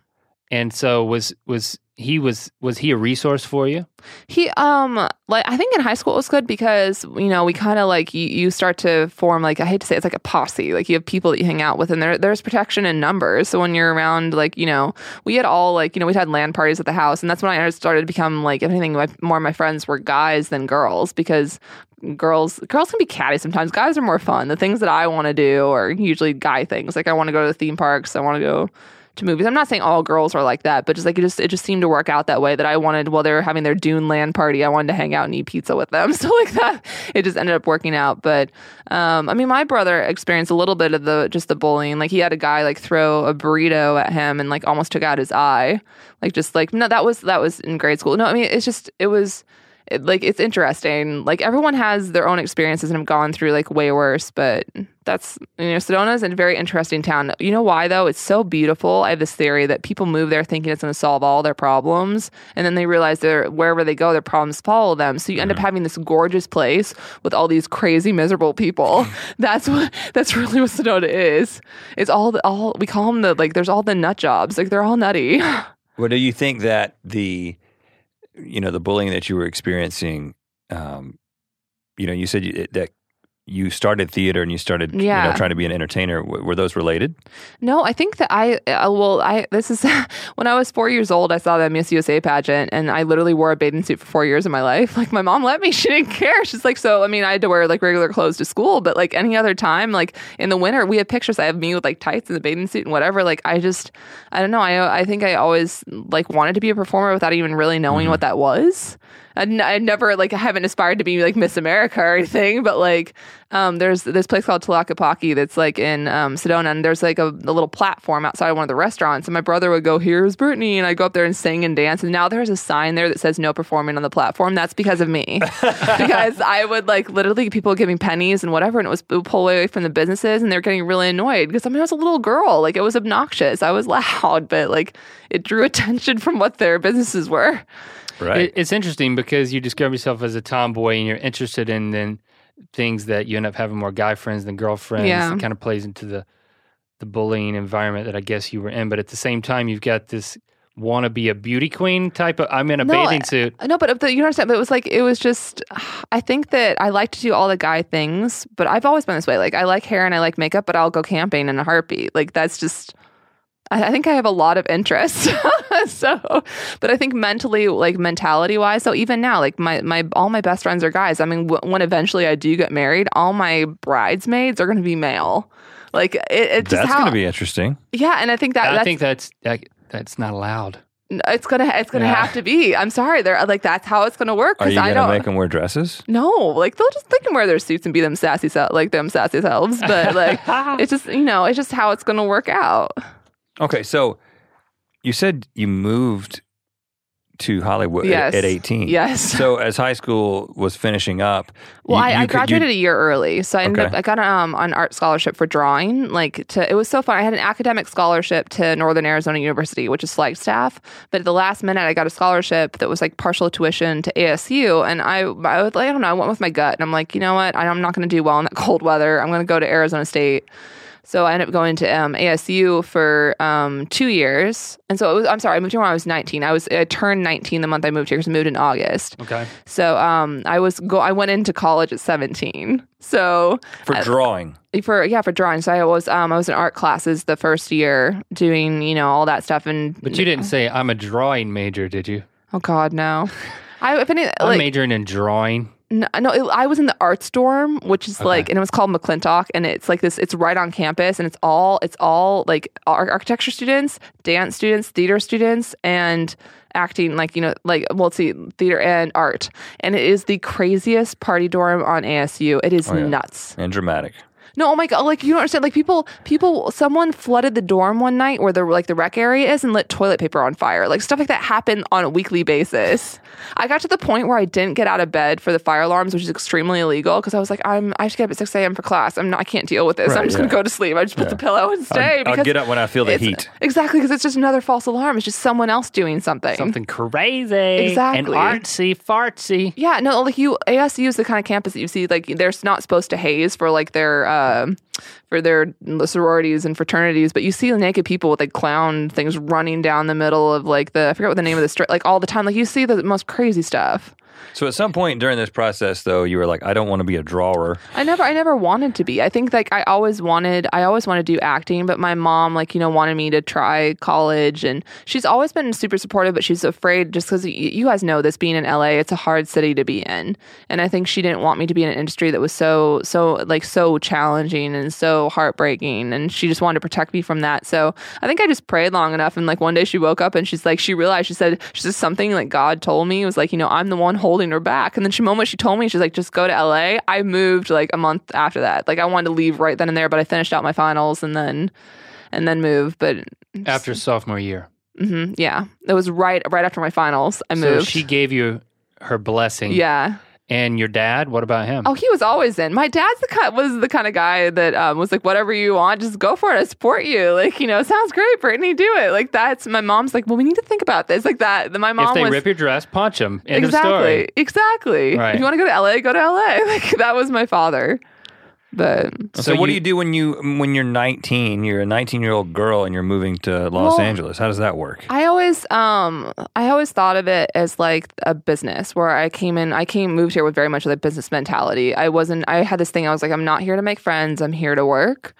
And so was was he was was he a resource for you? He um like I think in high school it was good because you know we kind of like you, you start to form like I hate to say it, it's like a posse like you have people that you hang out with and there there's protection in numbers. So when you're around like you know we had all like you know we had LAN parties at the house and that's when I started to become like if anything my, more of my friends were guys than girls because girls girls can be catty sometimes. Guys are more fun. The things that I want to do are usually guy things. Like I want to go to the theme parks I want to go to movies. I'm not saying all girls are like that, but just like it just it just seemed to work out that way that I wanted while they were having their Dune LAN party, I wanted to hang out and eat pizza with them. So like that it just ended up working out. But um I mean my brother experienced a little bit of the just the bullying. Like he had a guy like throw a burrito at him and like almost took out his eye. Like just like no that was that was in grade school. No, I mean it's just it was like it's interesting. Like everyone has their own experiences and have gone through like way worse, but that's you know Sedona is a very interesting town. You know why though? It's so beautiful. I have this theory that people move there thinking it's going to solve all their problems, and then they realize they're wherever they go, their problems follow them. So you end up having this gorgeous place with all these crazy miserable people. that's what that's really what Sedona is. It's all the all we call them the like. There's all the nut jobs. Like they're all nutty. Well, do you think that the, you know, the bullying that you were experiencing, um, you know, you said you, that you started theater and you started, you Yeah. know, trying to be an entertainer. W- were those related? No, I think that I uh, well, I this is when I was four years old. I saw the Miss USA pageant, and I literally wore a bathing suit for four years of my life. Like my mom let me; she didn't care. She's like, so I mean, I had to wear like regular clothes to school, but like any other time, like in the winter, we have pictures. I have me with like tights and the bathing suit and whatever. Like I just, I don't know. I I think I always like wanted to be a performer without even really knowing what that was. I'd, n- I'd never like I haven't aspired to be like Miss America or anything, but like um, there's this place called Tlaquepaque that's like in um, Sedona, and there's like a, a little platform outside of one of the restaurants, and my brother would go, "Here's Brittany," and I go up there and sing and dance, and now there's a sign there that says "No performing on the platform." That's because of me, because I would like literally people me pennies and whatever, and it was it pull away from the businesses, and they're getting really annoyed because I mean I was a little girl, like it was obnoxious, I was loud, but like it drew attention from what their businesses were. Right. It, it's interesting because you discover yourself as a tomboy and you're interested in then things that you end up having more guy friends than girlfriends. Yeah. It kind of plays into the the bullying environment that I guess you were in. But at the same time, you've got this want to be a beauty queen type of. I'm in a No, bathing suit. No, but the, you don't understand. But it was like it was just. I think that I like to do all the guy things, but I've always been this way. Like I like hair and I like makeup, but I'll go camping in a heartbeat. Like that's just. I, I think I have a lot of interests. so, but I think mentally, like mentality wise, so even now, like my my all my best friends are guys. I mean, w- when eventually I do get married, all my bridesmaids are going to be male. Like it, it's That's going to be interesting. yeah, and I think that I that's think that's that, that's not allowed. it's gonna it's gonna Yeah. have to be. I'm sorry, they're uh, like that's how it's gonna work. Are you I going don't. to make them wear dresses? No, like they'll just they can wear their suits and be them sassy self, like them sassy selves. But like it's just you know it's just how it's going to work out. Okay, so you said you moved to Hollywood Yes. at 18. Yes. So as high school was finishing up, Well, you- I, you I could- you- graduated a year early, so I ended Okay. up I got um an art scholarship for drawing. Like to it was so fun. I had an academic scholarship to Northern Arizona University, which is Flagstaff. But at the last minute, I got a scholarship that was like partial tuition to ASU, and I I was like I don't know. I went with my gut, and I'm like, you know what? I'm not going to do well in that cold weather. I'm going to go to Arizona State. So I ended up going to um, ASU for um, two years, and so it was. I'm sorry, I moved here when I was 19. I was I turned 19 the month I moved here because I moved in August. Okay. So um, I was go. I went into college at 17. So for drawing. for yeah for drawing. So I was um I was in art classes the first year doing you know all that stuff and But you didn't say I'm a drawing major, did you? oh god no. I if any I'm majoring in drawing. No, no it, I was in the arts dorm which is like and it was called McClintock and it's like this it's right on campus and it's all it's all like architecture students, dance students, theater students and acting like you know like well let's see theater and art and it is the craziest party dorm on ASU. It is Oh, yeah. nuts. And dramatic. No, oh my god! Like you don't understand. Like people, people, someone flooded the dorm one night where the like the rec area is and lit toilet paper on fire. Like stuff like that happened on a weekly basis. I got to the point where I didn't get out of bed for the fire alarms, which is extremely illegal because I was like, I'm I have to get up at six a.m. for class. I'm not. I can't deal with this. I'm just yeah. gonna go to sleep. I just put the pillow and stay. I'll, I'll get up when I feel the heat. Exactly, because it's just another false alarm. It's just someone else doing something. Something crazy. Exactly. And artsy fartsy. Yeah, no, like you, ASU is the kind of campus that you see, like they're not supposed to haze for like their, uh, um for their sororities and fraternities, but you see the naked people with like clown things running down the middle of like the, I forget what the name of the street, like all the time. Like you see the most crazy stuff. So at some point during this process, though, you were like, I don't want to be a drawer. I never, I never wanted to be. I think like I always wanted, I always wanted to do acting, but my mom, like you know, wanted me to try college, and she's always been super supportive. But she's afraid, just because you guys know this, being in LA, it's a hard city to be in, and I think she didn't want me to be in an industry that was so, so like so challenging and so heartbreaking, and she just wanted to protect me from that. So I think I just prayed long enough, and like one day she woke up and she's like, she realized, she said, she said something like God told me it was like, you know, I'm the one holding her back, and then she moment she told me she's like, just go to LA. I moved like a month after that. Like I wanted to leave right then and there, but I finished out my finals and then and then moved. But After sophomore year. hmm yeah, it was right right after my finals. I moved. So moved. she gave you her blessing. yeah. And your dad, what about him? Oh, he was always in. My dad's the kind was the kind of guy that um, was like, whatever you want, just go for it. I support you. Like, you know, sounds great, Brittany, do it. Like that's my mom's like, well, we need to think about this. Like that. My mom if they was rip your dress, punch them. End exactly, of story. exactly. Right. If you want to go to LA, go to LA. Like that was my father. But So, So what do you- you do when you when you're 19? You're a 19 year old girl and you're moving to Los Well, Angeles. How does that work? I always um I always thought of it as like a business where I came in I came moved here with very much of a business mentality. I wasn't I had this thing I was like I'm not here to make friends, I'm here to work.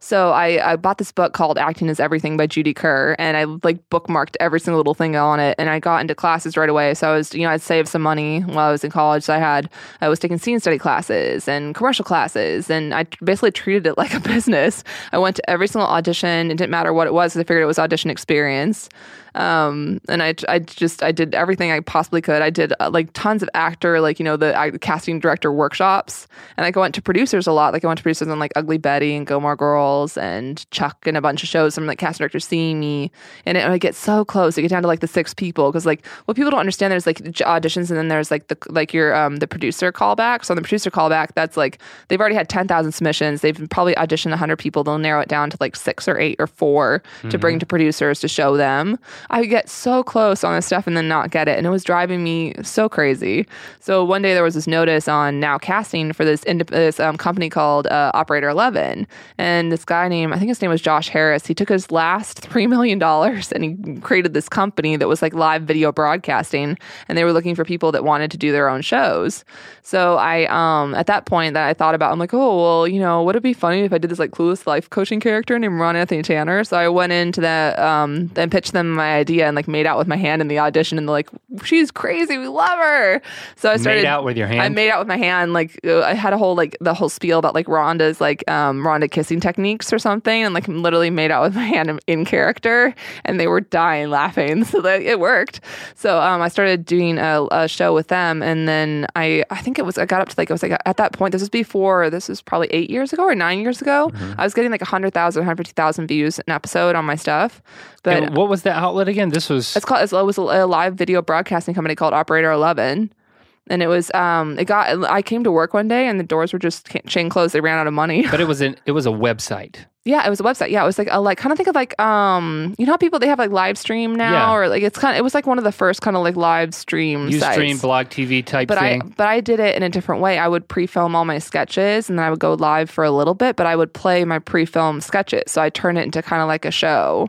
So I, I bought this book called Acting is Everything by Judy Kerr and I like bookmarked every single little thing on it and I got into classes right away. So I was you know, I'd saved some money while I was in college. So I had I was taking scene study classes and commercial classes and I basically treated it like a business. I went to every single audition. It didn't matter what it was 'cause I figured it was audition experience. Um, and I, I just I did everything I possibly could. I did uh, like tons of actor, like you know the uh, casting director workshops, and I went to producers a lot. Like I went to producers on like Ugly Betty and Gilmore Girls and Chuck and a bunch of shows. From like casting directors seeing me, and it would get so close. You get down to like the six people because like what people don't understand there's like auditions and then there's like the like your um the producer callback. So on the producer callback, that's like they've already had ten thousand submissions. They've probably auditioned hundred people. They'll narrow it down to like six or eight or 4 to bring to producers to show them. I would get so close on this stuff and then not get it, and it was driving me so crazy. So one day there was this notice on Now Casting for this this um, company called uh, Operator Eleven, and this guy named I think his name was Josh Harris. He took his last three million dollars and he created this company that was like live video broadcasting, and they were looking for people that wanted to do their own shows. So I um at that point that I thought about I'm like oh well you know would it be funny if I did this like clueless life coaching character named Rhonda Anthony Tanner. So I went into that um and pitched them my idea and like made out with my hand in the audition and they're like she's crazy we love her. So I started Made out with your hand. I made out with my hand. Like uh, I had a whole like the whole spiel about like Rhonda's like um Rhonda kissing techniques or something, and like literally made out with my hand in, character, and they were dying laughing. So that it worked. So um I started doing a, a show with them, and then I I think it was I got up to like it was like at that point this was before this was probably eight years ago or nine years ago. I was getting like 100,000, 150,000 views an episode on my stuff, but And what was the outlet again? This was it's called. It was a live video broadcasting company called Operator Eleven, and it was. Um, it got. I came to work one day and the doors were just chain closed. They ran out of money. but it was an it was a website. yeah, it was a website. Yeah, it was like a like kind of think of like um, you know how people they have like live stream now Yeah. or like it's kind of it was like one of the first kind of like live stream You sites. stream blog TV type but thing. I but I did it in a different way. I would pre-film all my sketches and then I would go live for a little bit, but I would play my pre-film sketches. So I turn it into kind of like a show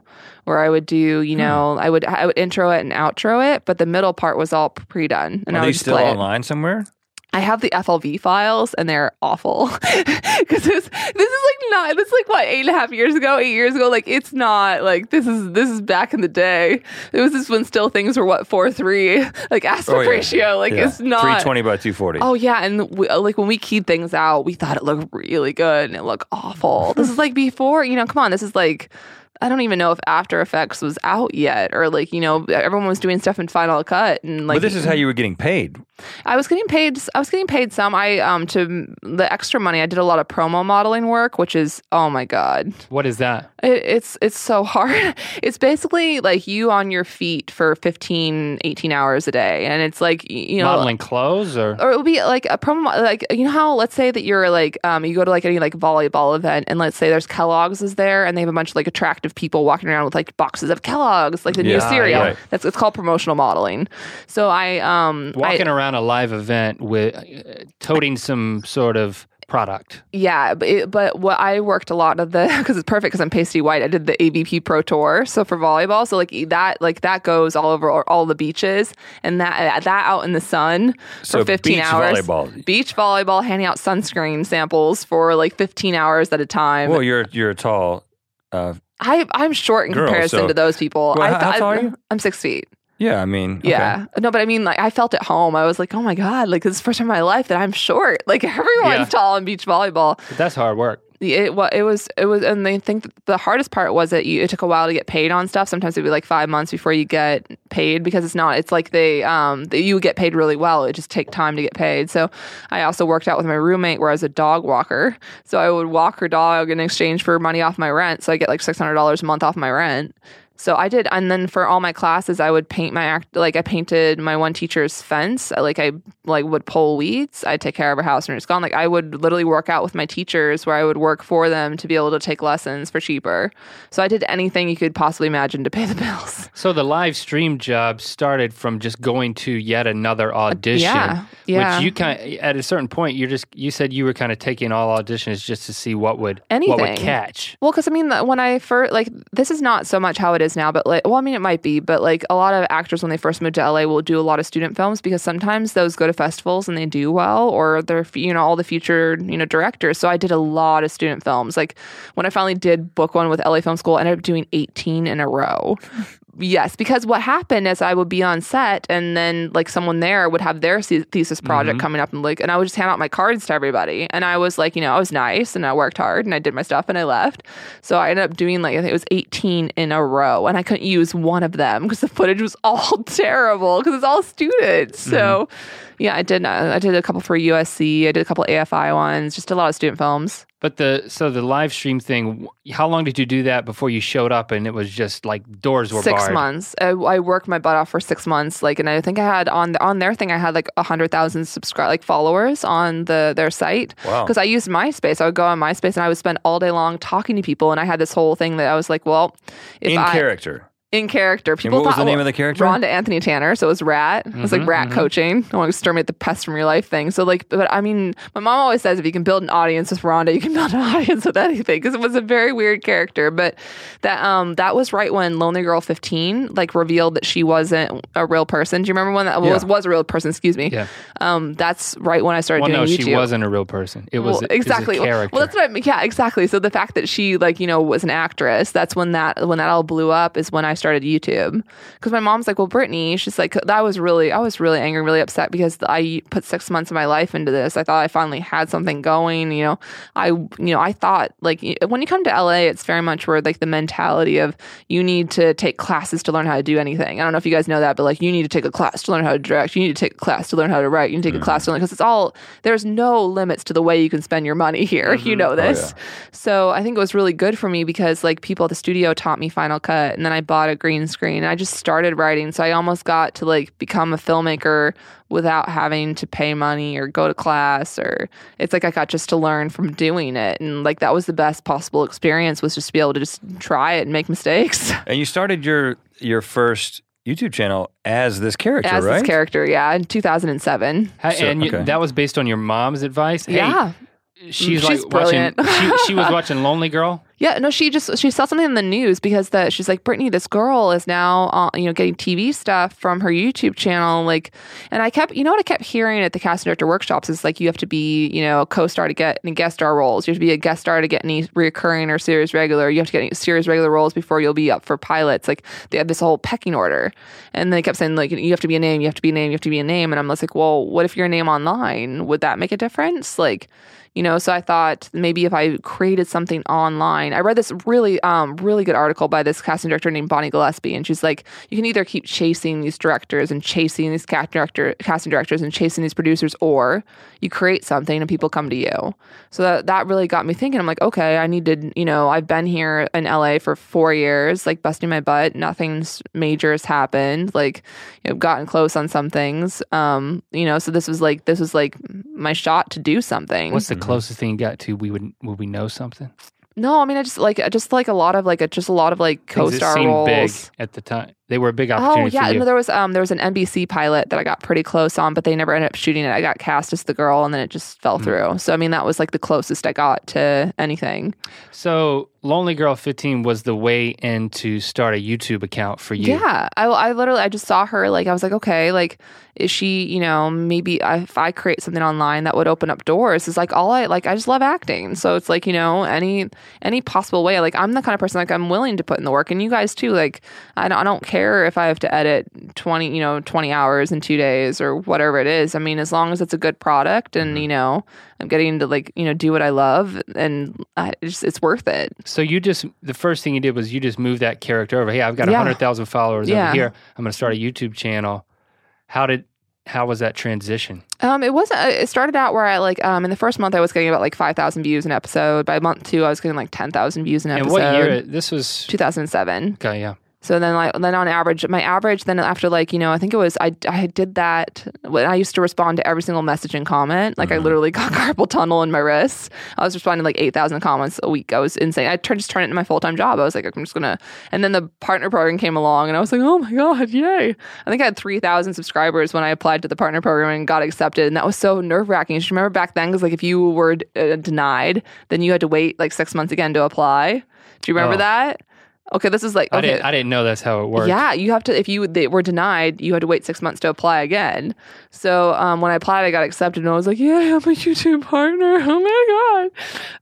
where I would do, you hmm. know, I would I would intro it and outro it, but the middle part was all pre-done and I Are would these still play it. online somewhere? I have the FLV files and they're awful because this this is like not this is like what eight and a half years ago, eight years ago. Like it's not like this is this is back in the day. It was just when still things were what four three like aspect Oh, yeah. ratio. Like Yeah. it's not 320 by 240. Oh yeah, and we, uh, like when we keyed things out, we thought it looked really good and it looked awful. this is like before, you know, come on, this is like I don't even know if After Effects was out yet or like, you know, everyone was doing stuff in Final Cut and like but this is how you were getting paid. I was getting paid. I was getting paid some. I um to the extra money. I did a lot of promo modeling work, which is oh my god, What is that? it, it's it's so hard. It's basically like you on your feet for 15, 18 hours a day, and it's like you know. Modeling clothes or Or it would be like a promo, like you know how let's say that you're like um you go to like any like volleyball event and let's say there's Kellogg's is there and they have a bunch of like attractive people walking around with like boxes of Kellogg's like the new cereal. right. That's it's called promotional modeling. So I um I- walking around a live event with uh, toting some sort of product. Yeah, but, it, but what I worked a lot of the because it's perfect because I'm pasty white. I did the AVP Pro Tour, so for volleyball, so like that like that goes all over all the beaches and that that out in the sun So for 15 beach hours. volleyball. Beach volleyball, handing out sunscreen samples for like 15 hours at a time. Well, you're you're a tall. Uh, I I'm short in Girl, comparison so- to those people. Well, I, how- how I- tall are you? I'm six feet. Yeah, I mean, okay. Yeah. No, but I mean, like, I felt at home. I was like, oh my God, like, this is the first time in my life that I'm short. Like, everyone's Yeah. tall in beach volleyball. But that's hard work. It, wa- it was, it was, and they think that the hardest part was that you, it took a while to get paid on stuff. Sometimes it'd be like five months before you get paid because it's not, it's like they, um, they, you would get paid really well. It just take time to get paid. So I also worked out with my roommate where I was a dog walker. So I would walk her dog in exchange for money off my rent. So I get like $600 a month off my rent. So I did, and then for all my classes, I would paint my act. Like I painted my one teacher's fence. Like I like would pull weeds. I'd take care of her house when it's gone. Like I would literally work out with my teachers, where I would work for them to be able to take lessons for cheaper. So I did anything you could possibly imagine to pay the bills. So the live stream job started from just going to yet another uh, audition. yeah, yeah. Which you kind at a certain point you're just you said you were kind of taking all auditions just to see what would what would Anything. catch. Well, because I mean, when I first like this is not so much how it is now, but like, well, I mean, it might be, but like a lot of actors when they first move to LA will do a lot of student films because sometimes those go to festivals and they do well, or they're you know all the future you know directors. So I did a lot of student films. Like when I finally did book one with LA Film School, I ended up doing eighteen in a row. Yes, because what happened is I would be on set, and then like someone there would have their thesis project coming up, and like, and I would just hand out my cards to everybody, and I was like, you know, I was nice, and I worked hard, and I did my stuff, and I left. So I ended up doing like I think it was eighteen in a row, and I couldn't use one of them because the footage was all terrible because it's all students. So yeah, I did. uh, I did a couple for USC. I did a couple AFI ones, just a lot of student films. But the so the live stream thing, how long did you do that before you showed up and it was just like doors were six barred? months. I, I worked my butt off for six months. Like, and I think I had on the, on their thing, I had like a hundred thousand subscribe like followers on the their site. Wow. Because I used MySpace. I would go on MySpace and I would spend all day long talking to people. And I had this whole thing that I was like, well, if in I character. In character, people what was thought, the name well, of the character? Rhonda Anthony Tanner. So it was rat. It was like rat coaching. I want to exterminate the pest from your life thing. So like, but I mean, my mom always says if you can build an audience with Rhonda, you can build an audience with anything because it was a very weird character. But that um that was right when Lonely Girl 15 like revealed that she wasn't a real person. Do you remember when that Yeah. was was a real person? Excuse me. Yeah. Um, that's right when I started Well, doing no, YouTube. she wasn't a real person. It was Well, a, it was a exactly. Character. Well, that's what I mean. Yeah, exactly. So the fact that she like you know was an actress, that's when that when that all blew up is when I started YouTube. Because my mom's like, well, Brittany, she's like, that was really I was really angry, really upset because I put six months of my life into this. I thought I finally had something going. You know, I you know I thought like when you come to LA, it's very much where like the mentality of you need to take classes to learn how to do anything. I don't know if you guys know that, but like you need to take a class to learn how to direct. You need to take a class to learn how to write. You need to take a mm-hmm. class to learn because it's all there's no limits to the way you can spend your money here. You mm-hmm. know oh, this. So I think it was really good for me because like people at the studio taught me Final Cut, and then I bought a green screen. I just started writing, so I almost got to like become a filmmaker without having to pay money or go to class or it's like I got just to learn from doing it and like that was the best possible experience was just to be able to just try it and make mistakes And you started your your first YouTube channel as this character, as right? this character yeah in 2007 Ha- So- and you, that was based on your mom's advice. Hey, yeah she's, mm, She's like watching. she, she was watching Lonely Girl. Yeah, no, she just she saw something in the news because that she's like Brittany, this girl is now uh, you know getting TV stuff from her YouTube channel, like, and I kept you know what I kept hearing at the cast director workshops is like you have to be you know a co-star to get any guest star roles, you have to be a guest star to get any reoccurring or series regular, you have to get any series regular roles before you'll be up for pilots. Like they have this whole pecking order, and they kept saying like you have to be a name, you have to be a name, you have to be a name, and I'm just like, well, what if you're a name online? Would that make a difference? Like you know so i thought maybe if i created something online online. I read this really, um, really good article by this casting director named Bonnie Gillespie, and she's like, you can either keep chasing these directors and chasing these cast director, casting directors and chasing these producers, or you create something and people come to you. So that that really got me thinking. I'm like, okay, I need to, you know, I've been here in LA for four years, like busting my butt. Nothing's major has happened. Like, you know, gotten close on some things. Um, you know, so this was like this was like my shot to do something. What's the closest thing you got to? We would would we know something? No, I mean, I just like just like a lot of like a, just a lot of like co-star roles. big at the time. They were a big opportunity. Oh yeah, no, there was um there was an NBC pilot that I got pretty close on, but they never ended up shooting it. I got cast as the girl, and then it just fell Hmm. through. So I mean, that was like the closest I got to anything. so Lonely Girl 15 was the way in to start a YouTube account for you. Yeah, I, I literally I just saw her like I was like okay like is she you know maybe if I create something online that would open up doors is like all I like I just love acting. So it's like you know any any possible way like I'm the kind of person like I'm willing to put in the work and you guys too like I don't, I don't care if I have to edit 20 you know 20 hours in two days or whatever it is. I mean as long as it's a good product and mm-hmm. you know I'm getting to like you know do what I love and I, it's, it's worth it So you just the first thing you did was you just moved that character over. Hey, I've got a Yeah. hundred thousand followers Yeah. over here. I'm going to start a YouTube channel. How did how was that transition? Um, it wasn't. It started out where I like um in the first month I was getting about like five thousand views an episode. By month two, I was getting like ten thousand views an episode. And what year? This was Two thousand seven. okay. Yeah. So then, like, then on average, my average, then after like, you know, I think it was, I, I did that when I used to respond to every single message and comment. Like, I literally got carpal tunnel in my wrists. I was responding to like 8,000 comments a week. I was insane. I tried just turn it into my full time job. I was like, I'm just gonna, and then the partner program came along and I was like, oh my God, yay. I think I had 3,000 subscribers when I applied to the partner program and got accepted. And that was so nerve wracking. You should remember back then, because like if you were uh, denied, then you had to wait like six months again to apply. Do you remember Oh. that? Okay, this is like, I okay. didn't I didn't know that's how it worked. Yeah, you have to. If you they were denied, you had to wait six months to apply again. So um, when I applied, I got accepted, and I was like, "Yeah, I'm a YouTube partner." Oh my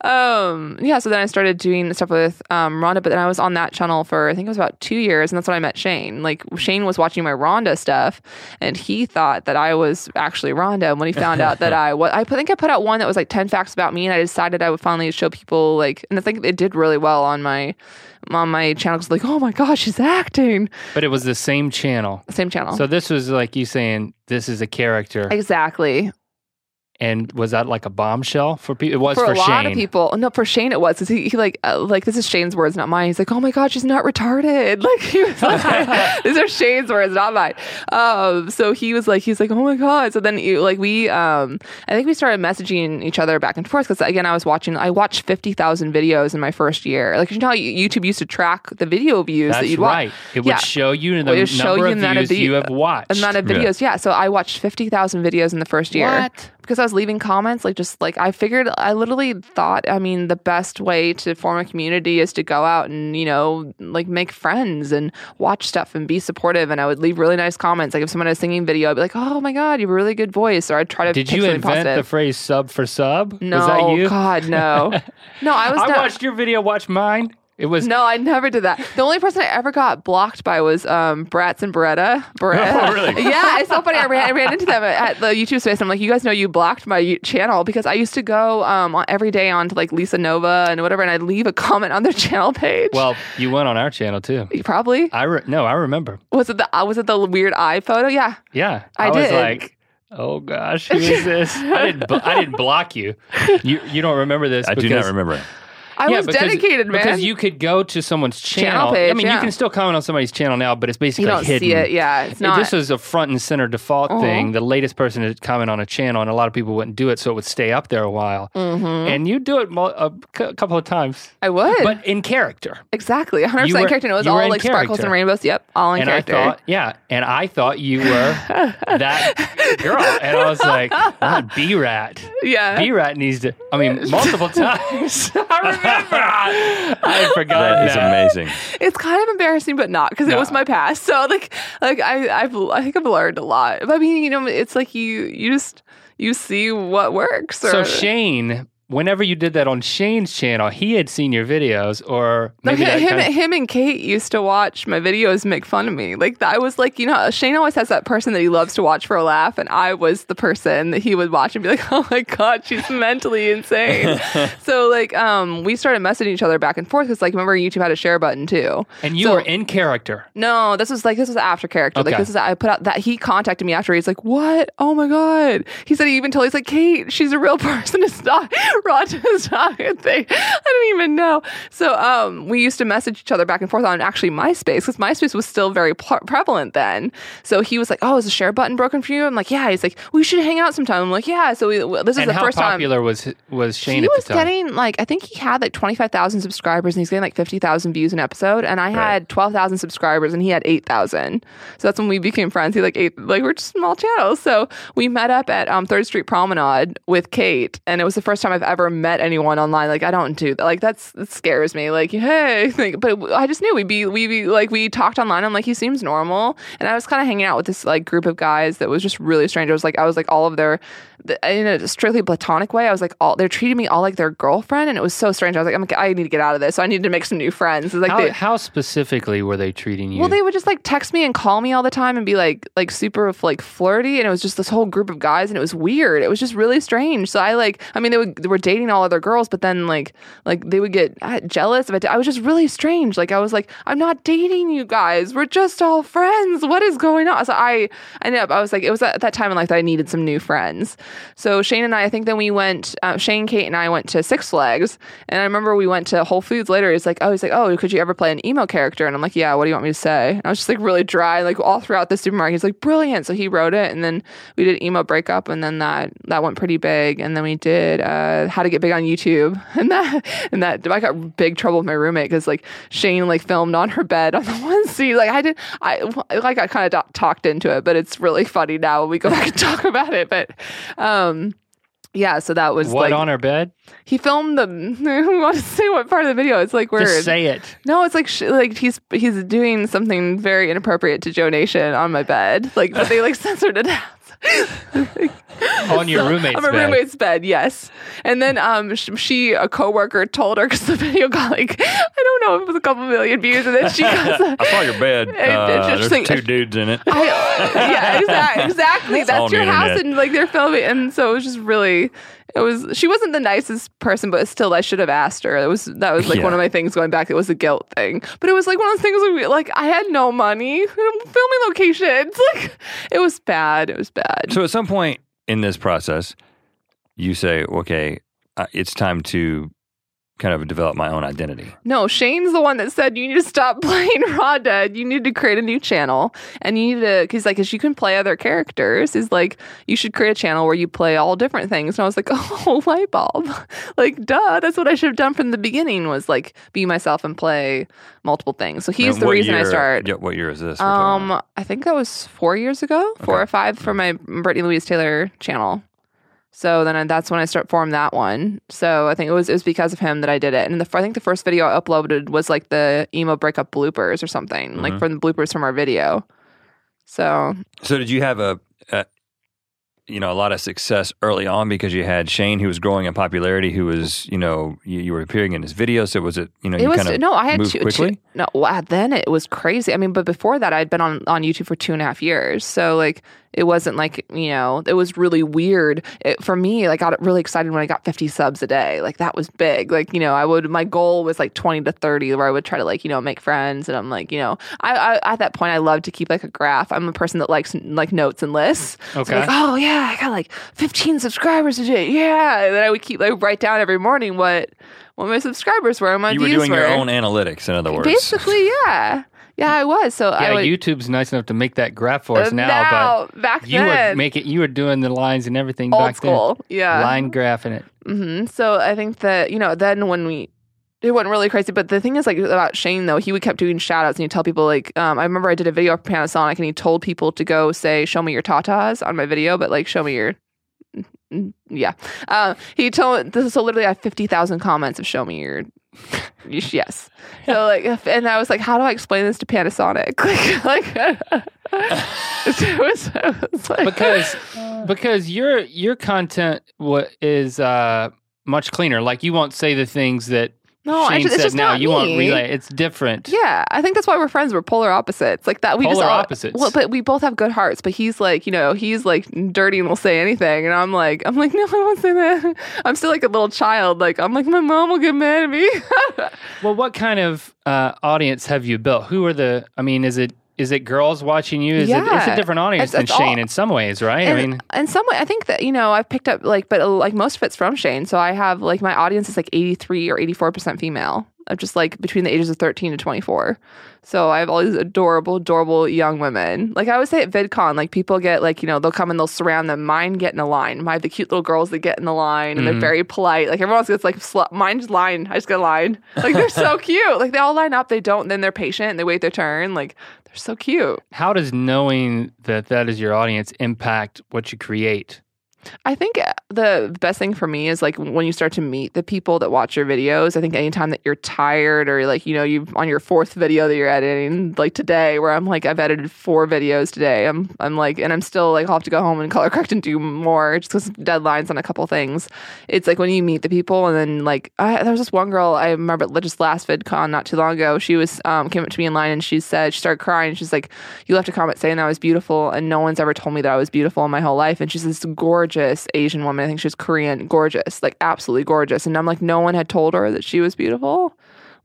god. Um, yeah. So then I started doing stuff with um, Rhonda, but then I was on that channel for I think it was about two years, and that's when I met Shane. Like Shane was watching my Rhonda stuff, and he thought that I was actually Rhonda. And when he found out that I was, I think I put out one that was like ten facts about me, and I decided I would finally show people like, and I think it did really well on my on my channel. Cause like, oh my gosh, she's acting. But it was the same channel. Same channel. So this was like you saying this is a character, exactly. And was that like a bombshell for people? It was For, for, a lot Shane. of people, no, for Shane it was. 'cause he, he like, uh, like this is Shane's words, not mine. He's like, oh my god, she's not retarded. Like he was like, these are Shane's words, not mine. Um, so he was like, he's like, oh my god. So then, you, like we, um, I think we started messaging each other back and forth because again, I was watching, I watched fifty thousand videos in my first year. Like you know, how YouTube used to track the video views That's that you'd watch. It would Yeah. show you the It would show number you of the amount of views you have watched. amount of Yeah. videos. Yeah. So I watched 50,000 videos in the first year. What? Because I was leaving comments, like just like I figured, I literally thought, I mean, the best way to form a community is to go out and, you know, like make friends and watch stuff and be supportive. And I would leave really nice comments. Like if someone had a singing video, I'd be like, oh my God, you have a really good voice. Or I'd try to Did you invent positive. the phrase "sub for sub"? no, was that you? God, no. No, I was I not. watched your video. Watch mine. It was No, I never did that. The only person I ever got blocked by was um, Bratz and Beretta. Beretta. Oh, really? yeah, it's so funny. I ran, I ran into them at the YouTube space. I'm like, you guys know you blocked my channel because I used to go um, every day on to like Lisa Nova and whatever, and I'd leave a comment on their channel page. well. You went on our channel too. You probably I re- no, I remember. was it the uh, was it the weird eye photo? Yeah, Yeah, I was did. like, oh gosh, who is this? I didn't. bl- I didn't block you. You you don't remember this? I do not remember it. I Yeah, was because- dedicated, man. Because you could go to someone's channel. Channel I page, mean, you can still comment on somebody's channel now, but it's basically You don't hidden. see it. Yeah, it's not. This was a front and center default Uh-huh. thing. The latest person to comment on a channel, and a lot of people wouldn't do it, so it would stay up there a while. Mm-hmm. And you do it a c- couple of times, I would. but in character. exactly, one hundred percent character. It was all like sparkles and rainbows. Yep, all in and character. I thought, yeah, and I thought you were that girl, and I was like, B Rat. yeah, B Rat needs to. I mean, multiple times. I remember. I forgot. forgotten That is amazing. it's kind of embarrassing, but not because it was my past. So like, like I, I've, I think I've learned a lot. But I mean, you know, it's like you, you just you see what works. Or, So Shane whenever you did that on Shane's channel, he had seen your videos, or maybe him, of- him and Kate used to watch my videos make fun of me. Like I was like, you know, Shane always has that person that he loves to watch for a laugh, and I was the person that he would watch and be like, "Oh my god, she's mentally insane." so like, um, we started messaging each other back and forth because like, remember YouTube had a share button too. and you So- were in character. No, this was like this was after character. Like this is I put out that he contacted me after. He's like, "What? Oh my god!" He said he even told. He's like, "Kate, she's a real person. It's not Rod is thing." I didn't even know. So um, we used to message each other back and forth on actually MySpace because MySpace was still very pre- prevalent then. So he was like, "Oh, is the share button broken for you?" I'm like, "Yeah." He's like, "We should hang out sometime." I'm like, "Yeah." So we, this is and the first time popular was was Shane he at was the time? getting like I think he had like twenty five thousand subscribers and he's getting like fifty thousand views an episode, and I had twelve thousand subscribers and he had eight thousand. So that's when we became friends. He like eight like we're just small channels. So we met up at um, Third Street Promenade with Kate, and it was the first time I've ever met anyone online. Like I don't do that. Like that's that scares me. Like hey, like, but I just knew we'd be we be like we talked online. I'm like he seems normal, and I was kind of hanging out with this like group of guys that was just really strange. I was like I was like all of their in a strictly platonic way. I was like all they're treating me all like their girlfriend, and it was so strange. I was like I'm like, I need to get out of this. So I need to make some new friends. Like How, they, how specifically were they treating you? well, they would just like text me and call me all the time and be like like super like flirty, and it was just this whole group of guys, and it was weird. It was just really strange. So I like, I mean, they would they were dating all other girls, but then like like they would get uh, jealous it. I was just really strange. Like I was like, I'm not dating you guys. We're just all friends. What is going on? So I I ended up I was like, it was at that time in life that I needed some new friends. So Shane and I, I think then we went. Uh, Shane, Kate, and I went to Six Flags, and I remember we went to Whole Foods later. He's like, oh, he's like, oh, could you ever play an emo character? And I'm like, yeah. What do you want me to say? And I was just like really dry, like all throughout the supermarket. He's like, brilliant. So he wrote it, and then we did emo breakup, and then that that went pretty big. And then we did uh, how to get big on YouTube, and that and that I got big trouble with my roommate because like Shane like filmed on her bed on the one scene. Like I did, I like I kind of talked into it, but it's really funny now when we go back and talk about it. But um. Yeah, so that was what like on her bed? he filmed the. I want to say what part of the video. It's like weird. Just say it. No, it's like sh- like he's he's doing something very inappropriate to Joe Nation on my bed. Like, but they like censored it out. On your roommate's bed. on my bed. roommate's bed, yes. And then um, sh- she a coworker told her because the video got like I don't know if it was a couple million views, and then she goes, I saw your bed. It- it's Uh, just there's like- two dudes in it. I, yeah, exactly. exactly. It's That's your on house, internet. and like they're filming, and so it was just really. It was. She wasn't the nicest person, but still, I should have asked her. It was that was like Yeah. one of my things going back. It was a guilt thing, but it was like one of those things where like I had no money, filming locations. Like it was bad. It was bad. So at some point in this process, you say, okay, uh, it's time to kind of develop my own identity. No, Shane's the one that said you need to stop playing Rhonda. You need to create a new channel, and you need to because like, cause you can play other characters. Is like you should create a channel where you play all different things. And I was like, oh, light bulb, like duh. That's what I should have done from the beginning. Was like be myself and play multiple things. So he's And the reason I year- started. Yeah, what year is this? we're talking about? Um, I think that was four years ago, four Okay. or five for my Brittany Louise Taylor channel. So then I, that's when I start formed that one. So I think it was it was because of him that I did it. And the I think the first video I uploaded was like the emo breakup bloopers or something, like Mhm. from the bloopers from our video. So So did you have a, a, you know, a lot of success early on because you had Shane who was growing in popularity, who was, you know, you, you were appearing in his videos. So was it, you know, it you was kind of no, I had two, two- no, wow, then it was crazy. I mean, but before that, I'd been on on YouTube for two and a half years, so like it wasn't like you know, it was really weird it, for me. Like, I got really excited when I got fifty subs a day. Like that was big. Like you know, I would my goal was like twenty to thirty, where I would try to like you know make friends, and I'm like you know, I, I at that point I love to keep like a graph. I'm a person that likes like notes and lists. So, Okay. like, oh yeah, I got like fifteen subscribers today. Yeah, and then I would keep like write down every morning what what my subscribers were and my You were views doing your own analytics, in other words. Basically, yeah, yeah, I was. So I Yeah, would, YouTube's nice enough to make that graph for us uh, now, back but you then, were making you were doing the lines and everything old back school, then. yeah. Line graphing it. hmm So I think that you know then when we. It went really crazy, but the thing is, like about Shane though, he would kept doing shout outs and he'd tell people like, um, I remember I did a video for Panasonic and he told people to go say, "Show me your tatas" on my video, but like, show me your, Mm, yeah. Uh, he told this, is so literally I have fifty thousand comments of "Show me your." Yes. So like, and I was like, how do I explain this to Panasonic? Like, like it was, it was like, because because your your content what is uh much cleaner. Like you won't say the things that No, Shane actually, it's said just now. not you won't me. relay. It's different. Yeah, I think that's why we're friends. We're polar opposites, like that. We just all, opposites. Well, but we both have good hearts. But he's like, you know, he's like dirty and will say anything, and I'm like, I'm like, no, I won't say that. I'm still like a little child. Like I'm like, my mom will get mad at me. Well, what kind of uh, audience have you built? Who are the? I mean, is it is it girls watching you? Is it it's a different audience It's- than it's all- Shane in some ways, right? And I mean, in some way, I think that you know I've picked up like, but like most of it's from Shane. So I have like my audience is like 83 or 84 percent female, of just like between the ages of 13 to 24. So I have all these adorable, adorable young women. Like I always say at VidCon, like people get like you know they'll come and they'll surround them. Mine get in a line. Have the cute little girls that get in the line and Mhm. they're very polite. Like everyone else gets like sl- mine's line. I just get a line. Like they're so cute. Like they all line up. They don't. Then they're patient and they wait their turn. Like so cute. how does knowing that that is your audience impact what you create? I think uh, the best thing for me is like when you start to meet the people that watch your videos. I think anytime that you're tired or like, you know, you've on your fourth video that you're editing, like today, where I'm like, I've edited four videos today. I'm, I'm like, and I'm still like, I'll have to go home and color correct and do more just because deadlines on a couple things. It's like when you meet the people and then like, I, there was this one girl I remember just last VidCon not too long ago. She was, um, came up to me in line and she said, she started crying. She's like, you left a comment saying that I was beautiful and no one's ever told me that I was beautiful in my whole life. And she's this gorgeous Asian woman. I think she's Korean, gorgeous, like absolutely gorgeous. And I'm like, no one had told her that she was beautiful.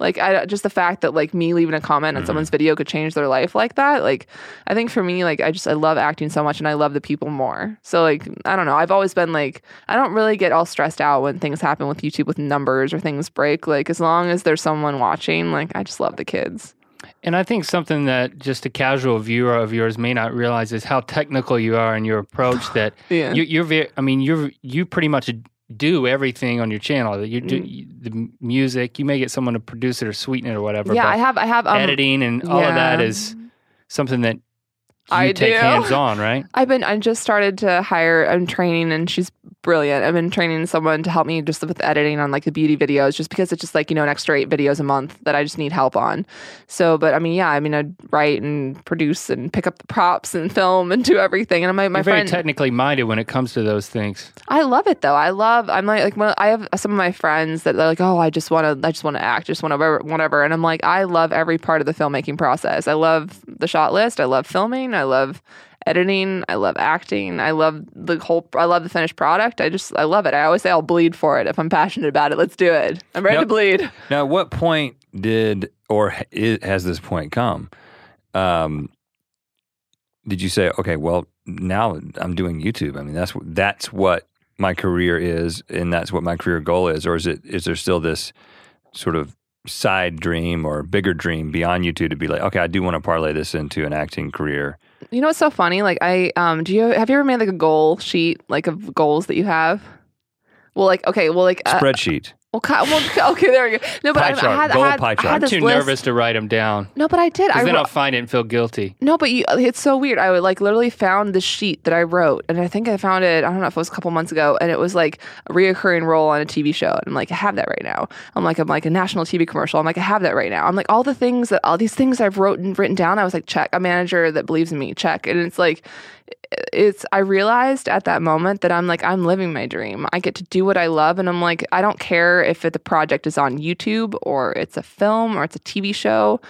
Like I just the fact that like me leaving a comment on mm-hmm. someone's video could change their life like that. Like I think for me, like I just I love acting so much and I love the people more. So like I don't know. I've always been like I don't really get all stressed out when things happen with YouTube with numbers or things break. Like as long as there's someone watching, like I just love the kids. And I think something that just a casual viewer of yours may not realize is how technical you are in your approach. That Yeah. you, you're very, I mean, you're you pretty much do everything on your channel. That you do Mm. the music. You may get someone to produce it or sweeten it or whatever. yeah, I have I have um, editing and all of that is something that I take do. hands on, right? I've been I just started to hire I'm training and she's brilliant. I've been training someone to help me just with editing on like the beauty videos just because it's just like, you know, an extra eight videos a month that I just need help on. So but I mean, yeah, I mean I'd write and produce and pick up the props and film and do everything. And I'm my my You're very technically minded when it comes to those things. I love it though. I love. I'm like like I have some of my friends that they're like, oh, I just want to, I just want to act, just want to whatever. And I'm like, I love every part of the filmmaking process. I love the shot list. I love filming. I love editing. I love acting. I love the whole. I love the finished product. I just I love it. I always say I'll bleed for it if I'm passionate about it. Let's do it. I'm ready Yep. to bleed. Now, what point did or has this point come? Um, did you say, okay, well, now I'm doing YouTube? I mean, that's that's what my career is, and that's what my career goal is, or is it? Is there still this sort of side dream or bigger dream beyond YouTube to be like, okay, I do want to parlay this into an acting career? You know what's so funny? Like I um, do you have you ever made like a goal sheet like of goals that you have? Well, like okay, well, like uh, Spreadsheet. Well, ki- well, okay, there we go. No, but I, chart, I had, I had, pie I chart. had I'm too list. nervous to write them down No, but I did. I because then wrote- I'll find it and feel guilty. No, but you, it's so weird. I would like literally found the sheet that I wrote, and I think I found it. I don't know if it was a couple months ago, and it was like a reoccurring role on a TV show. And I'm like, I have that right now. I'm like, I'm like a national TV commercial. I'm like, I have that right now. I'm like, all the things that all these things I've wrote and written down. I was like, check. A manager that believes in me, check. And it's like, it's. I realized at that moment that I'm like, I'm living my dream. I get to do what I love, and I'm like, I don't care if it, the project is on YouTube or it's a film or it's a TV show.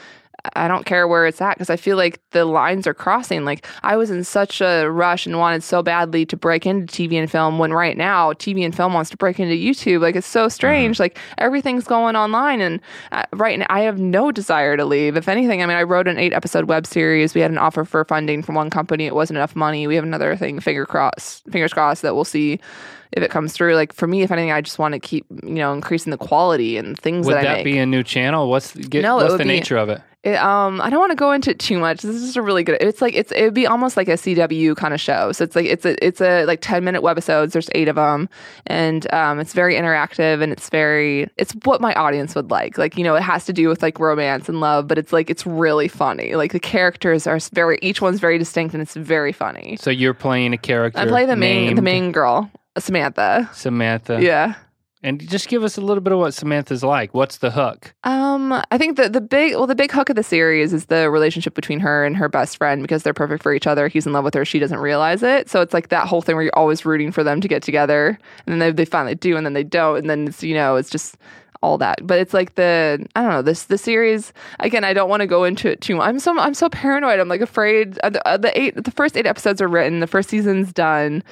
I don't care where it's at because I feel like the lines are crossing. Like I was in such a rush and wanted so badly to break into TV and film when right now TV and film wants to break into YouTube. Like it's so strange. Like everything's going online and uh, right now I have no desire to leave. If anything, I mean I wrote an eight episode web series. We had an offer for funding from one company. It wasn't enough money. We have another thing. Finger crossed. Fingers crossed that we'll see. If it comes through, like for me, if anything, I just want to keep, you know, increasing the quality and things Would that I that be a new channel? What's get, No, what's the be- nature of it? It, um, I don't want to go into it too much. This is just a really good. It's like it's it would be almost like a CW kind of show. So it's like it's a it's a like ten minute webisodes. There's eight of them, and um, it's very interactive and it's very it's what my audience would like. Like you know, it has to do with like romance and love, but it's like it's really funny. Like the characters are very each one's very distinct and it's very funny. So you're playing a character. I play the main the main girl, Samantha. Samantha. Yeah. And just give us a little bit of what Samantha's like. What's the hook? Um, I think the the big well the big hook of the series is the relationship between her and her best friend because they're perfect for each other. He's in love with her, she doesn't realize it. So it's like that whole thing where you're always rooting for them to get together, and then they, they finally do, and then they don't, and then it's you know it's just all that. But it's like the I don't know this the series again. I don't want to go into it too much. I'm so I'm so paranoid. I'm like afraid. Uh, the, uh, the eight the first eight episodes are written. The first season's done,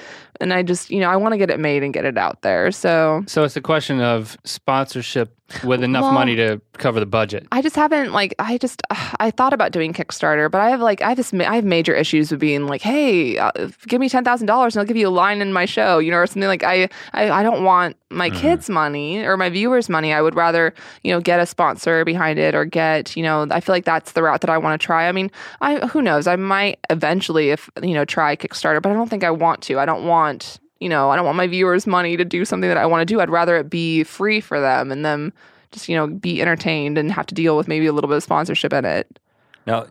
and I just you know I want to get it made and get it out there. So So it's a question of sponsorship with enough Well- money to cover the budget. I just haven't like I just uh, I thought about doing Kickstarter, but I have like I have this ma- I have major issues with being like, hey, uh, give me ten thousand dollars and I'll give you a line in my show, you know, or something like I I, I don't want my kids' money or my viewers' money. I would rather you know get a sponsor behind it or get you know I feel like that's the route that I want to try. I mean, I who knows I might eventually if you know try Kickstarter, but I don't think I want to. I don't want you know, I don't want my viewers' money to do something that I want to do. I'd rather it be free for them and them just, you know, be entertained and have to deal with maybe a little bit of sponsorship in it. Now,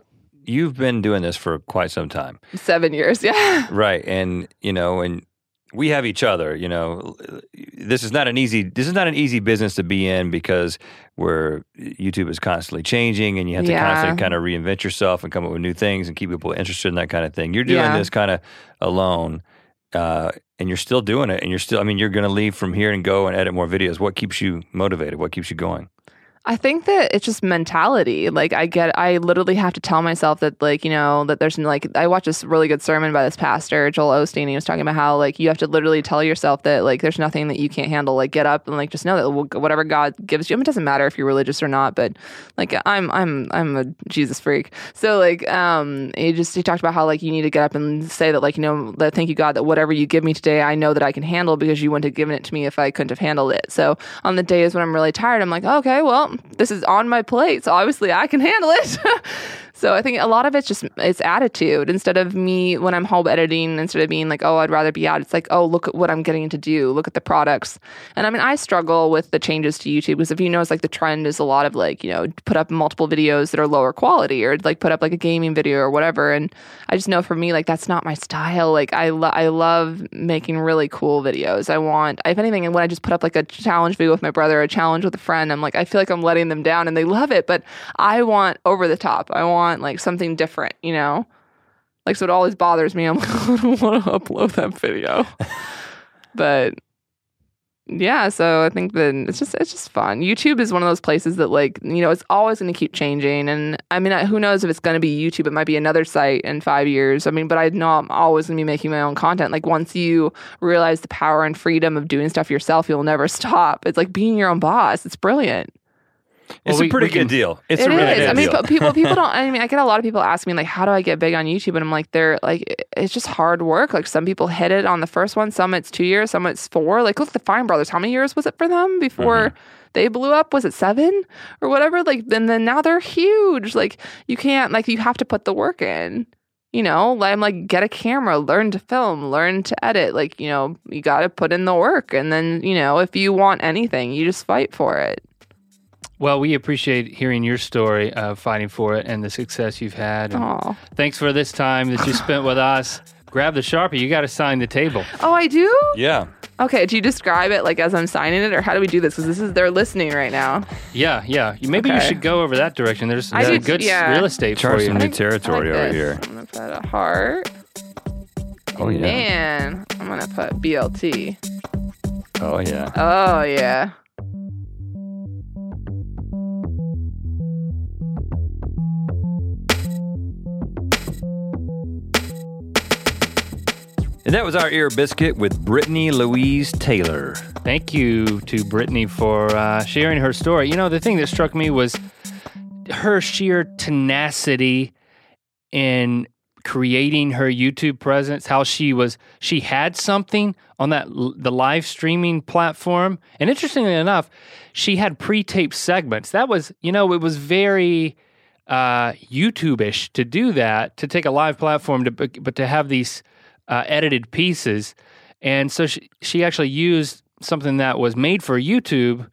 you've been doing this for quite some time. Seven years, yeah. Right. And, you know, and we have each other, you know. This is not an easy this is not an easy business to be in because where YouTube is constantly changing and you have to Yeah. constantly kind of reinvent yourself and come up with new things and keep people interested in that kind of thing. You're doing Yeah. this kind of alone. Uh, and you're still doing it and you're still I mean you're going to leave from here and go and edit more videos. What keeps you motivated? What keeps you going? I think that it's just mentality. Like I get, I literally have to tell myself that, like you know, that there's like I watched this really good sermon by this pastor Joel Osteen. He was talking about how like you have to literally tell yourself that like there's nothing that you can't handle. Like get up and like just know that whatever God gives you. I mean, it doesn't matter if you're religious or not, but like I'm I'm I'm a Jesus freak. So like um he just he talked about how like you need to get up and say that like you know that thank you God that whatever you give me today I know that I can handle because you wouldn't have given it to me if I couldn't have handled it. So on the days when I'm really tired I'm like okay well this is on my plate so obviously I can handle it. So I think a lot of it's just it's attitude. Instead of me when I'm home editing, instead of being like, oh, I'd rather be out, it's like, oh, look at what I'm getting to do. Look at the products. And I mean, I struggle with the changes to YouTube because if you notice, like the trend is a lot of like, you know, put up multiple videos that are lower quality or like put up like a gaming video or whatever. And I just know for me, like that's not my style. Like I lo- I love making really cool videos. I want, if anything, and when I just put up like a challenge video with my brother, a challenge with a friend, I'm like, I feel like I'm letting them down and they love it, but I want over the top. I want like something different, you know? Like, so it always bothers me. I'm like, I don't want to upload that video. but yeah, so I think that it's just it's just fun. YouTube is one of those places that like you know it's always going to keep changing, and I mean who knows if it's going to be YouTube? It might be another site in five years. I mean, but I know I'm always going to be making my own content. Like once you realize the power and freedom of doing stuff yourself, you'll never stop. It's like being your own boss. It's brilliant. It's Well, we- a pretty we good can- deal. It's It a really is. good I mean, deal. but people people don't. I mean, I get a lot of people ask me like, "How do I get big on YouTube?" And I'm like, "They're like, it's just hard work. Like some people hit it on the first one, some it's two years, some it's four. Like look at the Fine Brothers. How many years was it for them before mm-hmm. they blew up? Was it seven or whatever? Like and then now they're huge. Like you can't like you have to put the work in. You know, like, I'm like, get a camera, learn to film, learn to edit. Like, you know, you got to put in the work. And then, you know, if you want anything, you just fight for it. Well, we appreciate hearing your story of fighting for it and the success you've had. And Oh, Thanks for this time that you spent with us. Grab the Sharpie. You got to sign the table. oh, I do? yeah. Okay, do you describe it like as I'm signing it, or how do we do this? Because this is they're listening right now. Yeah, yeah. You- Maybe you Okay. should go over that direction. There's, I there's do- good s- yeah. real estate Charge for you. some new I think- I territory like over this. here. I'm gonna put a heart. Oh yeah. Man, I'm gonna put BLT. Oh yeah. Oh yeah. And that was our ear biscuit with Brittany Louise Taylor. Thank you to Brittany for uh, sharing her story. You know, the thing that struck me was her sheer tenacity in creating her YouTube presence. How she was, she had something on that the live streaming platform, and interestingly enough, she had pre-taped segments. That was, you know, it was very uh, YouTube-ish to do that, to take a live platform, to, but to have these uh, edited pieces. And so she, she actually used something that was made for YouTube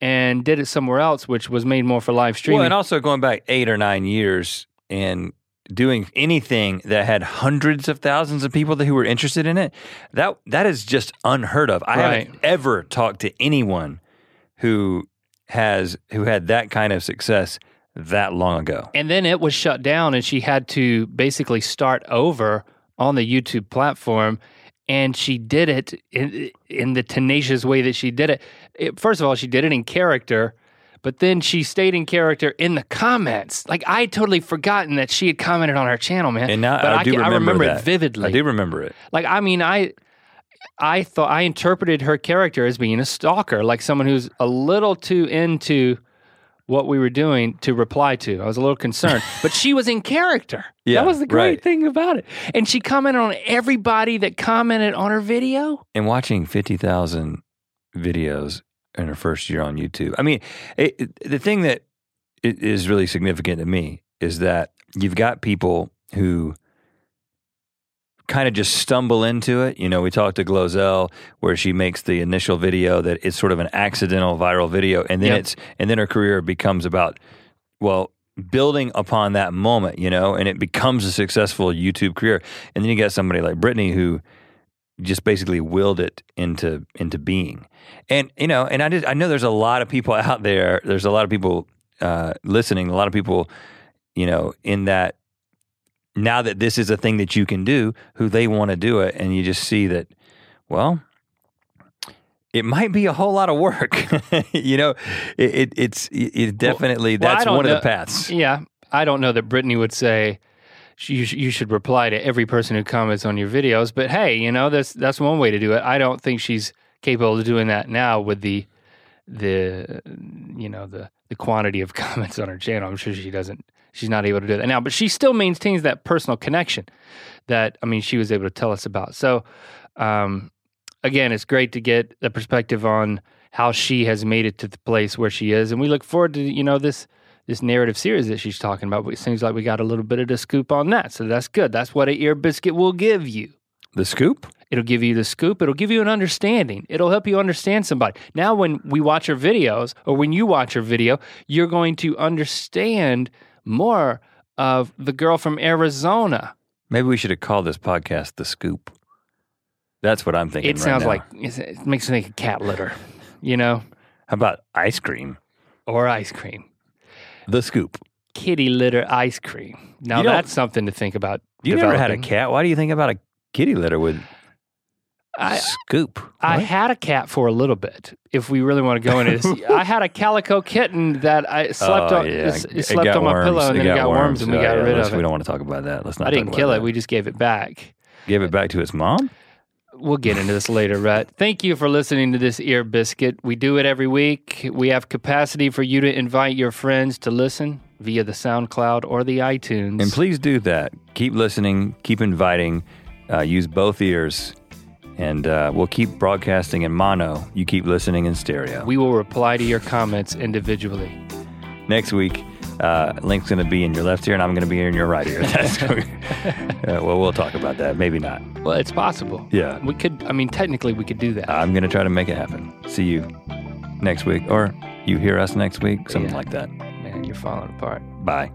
and did it somewhere else, which was made more for live streaming. Well, and also going back eight or nine years, and doing anything that had hundreds of thousands of people that, who were interested in it, that that is just unheard of. I Right. haven't ever talked to anyone who has who had that kind of success that long ago. And then it was shut down, and she had to basically start over on the YouTube platform. And she did it in, in the tenacious way that she did it. it. First of all, she did it in character, but then she stayed in character in the comments. Like I had totally forgotten that she had commented on our channel, man. And now but I do can- remember, I remember that. it vividly. I do remember it. Like I mean, I I thought I interpreted her character as being a stalker, like someone who's a little too into what we were doing to reply to. I was a little concerned, but she was in character. Yeah, that was the great right. thing about it. And she commented on everybody that commented on her video. And watching fifty thousand videos in her first year on YouTube. I mean, it, it- the thing that is really significant to me is that you've got people who kind of just stumble into it. You know, we talked to Glozell where she makes the initial video that it's sort of an accidental viral video, and then Yep. it's and then her career becomes about well building upon that moment, you know, and it becomes a successful YouTube career. And then you got somebody like Brittany who just basically willed it into into being. And you know, and I just I know there's a lot of people out there. There's a lot of people uh, listening. A lot of people, you know, in that now that this is a thing that you can do, who they want to do it, and you just see that, well. It might be a whole lot of work, you know. It, it, it's it definitely well, that's don't one of the paths. Yeah, I don't know that Brittany would say you, you should reply to every person who comments on your videos, but hey, you know that's that's one way to do it. I don't think she's capable of doing that now with the the you know the the quantity of comments on her channel. I'm sure she doesn't. She's not able to do that now, but she still maintains that personal connection that I mean she was able to tell us about. So um, again, it's great to get a perspective on how she has made it to the place where she is, and we look forward to you know this this narrative series that she's talking about. It seems like we got a little bit of the scoop on that, so that's good. That's what a ear biscuit will give you. The scoop. It'll give you the scoop. It'll give you an understanding. It'll help you understand somebody. Now, when we watch her videos, or when you watch her video, you're going to understand more of the girl from Arizona. Maybe we should have called this podcast the scoop. That's what I'm thinking. It right sounds now. like it makes me think of cat litter, you know, How about ice cream? or ice cream. The scoop. Kitty litter ice cream. Now You don't- that's something to think about. You never had a developing. cat. Why do you think about a kitty litter with I, scoop? I What? had a cat for a little bit. If we really want to go into this, I had a calico kitten that I slept Oh, on. yeah. It, It slept got on my worms. pillow and It then it got worms, and we Oh, got yeah, rid of it. We don't want to talk about that. Let's not. I didn't kill it. that. We just gave it back. gave it back to its mom. We'll get into this later, Rhett. Thank you for listening to this ear biscuit. We do it every week. We have capacity for you to invite your friends to listen via the SoundCloud or the iTunes. And please do that. Keep listening. Keep inviting. Uh, use both ears, and uh, we'll keep broadcasting in mono. You keep listening in stereo. we will reply to your comments individually. Next week, uh, Link's going to be in your left ear, and I'm going to be in your right ear. That's uh, well, we'll talk about that. Maybe not. Well, it's possible. Yeah. We could, I mean, technically, we could do that. I'm going to try to make it happen. See you next week, or you hear us next week, something Yeah. like that. Man, you're falling apart. Bye.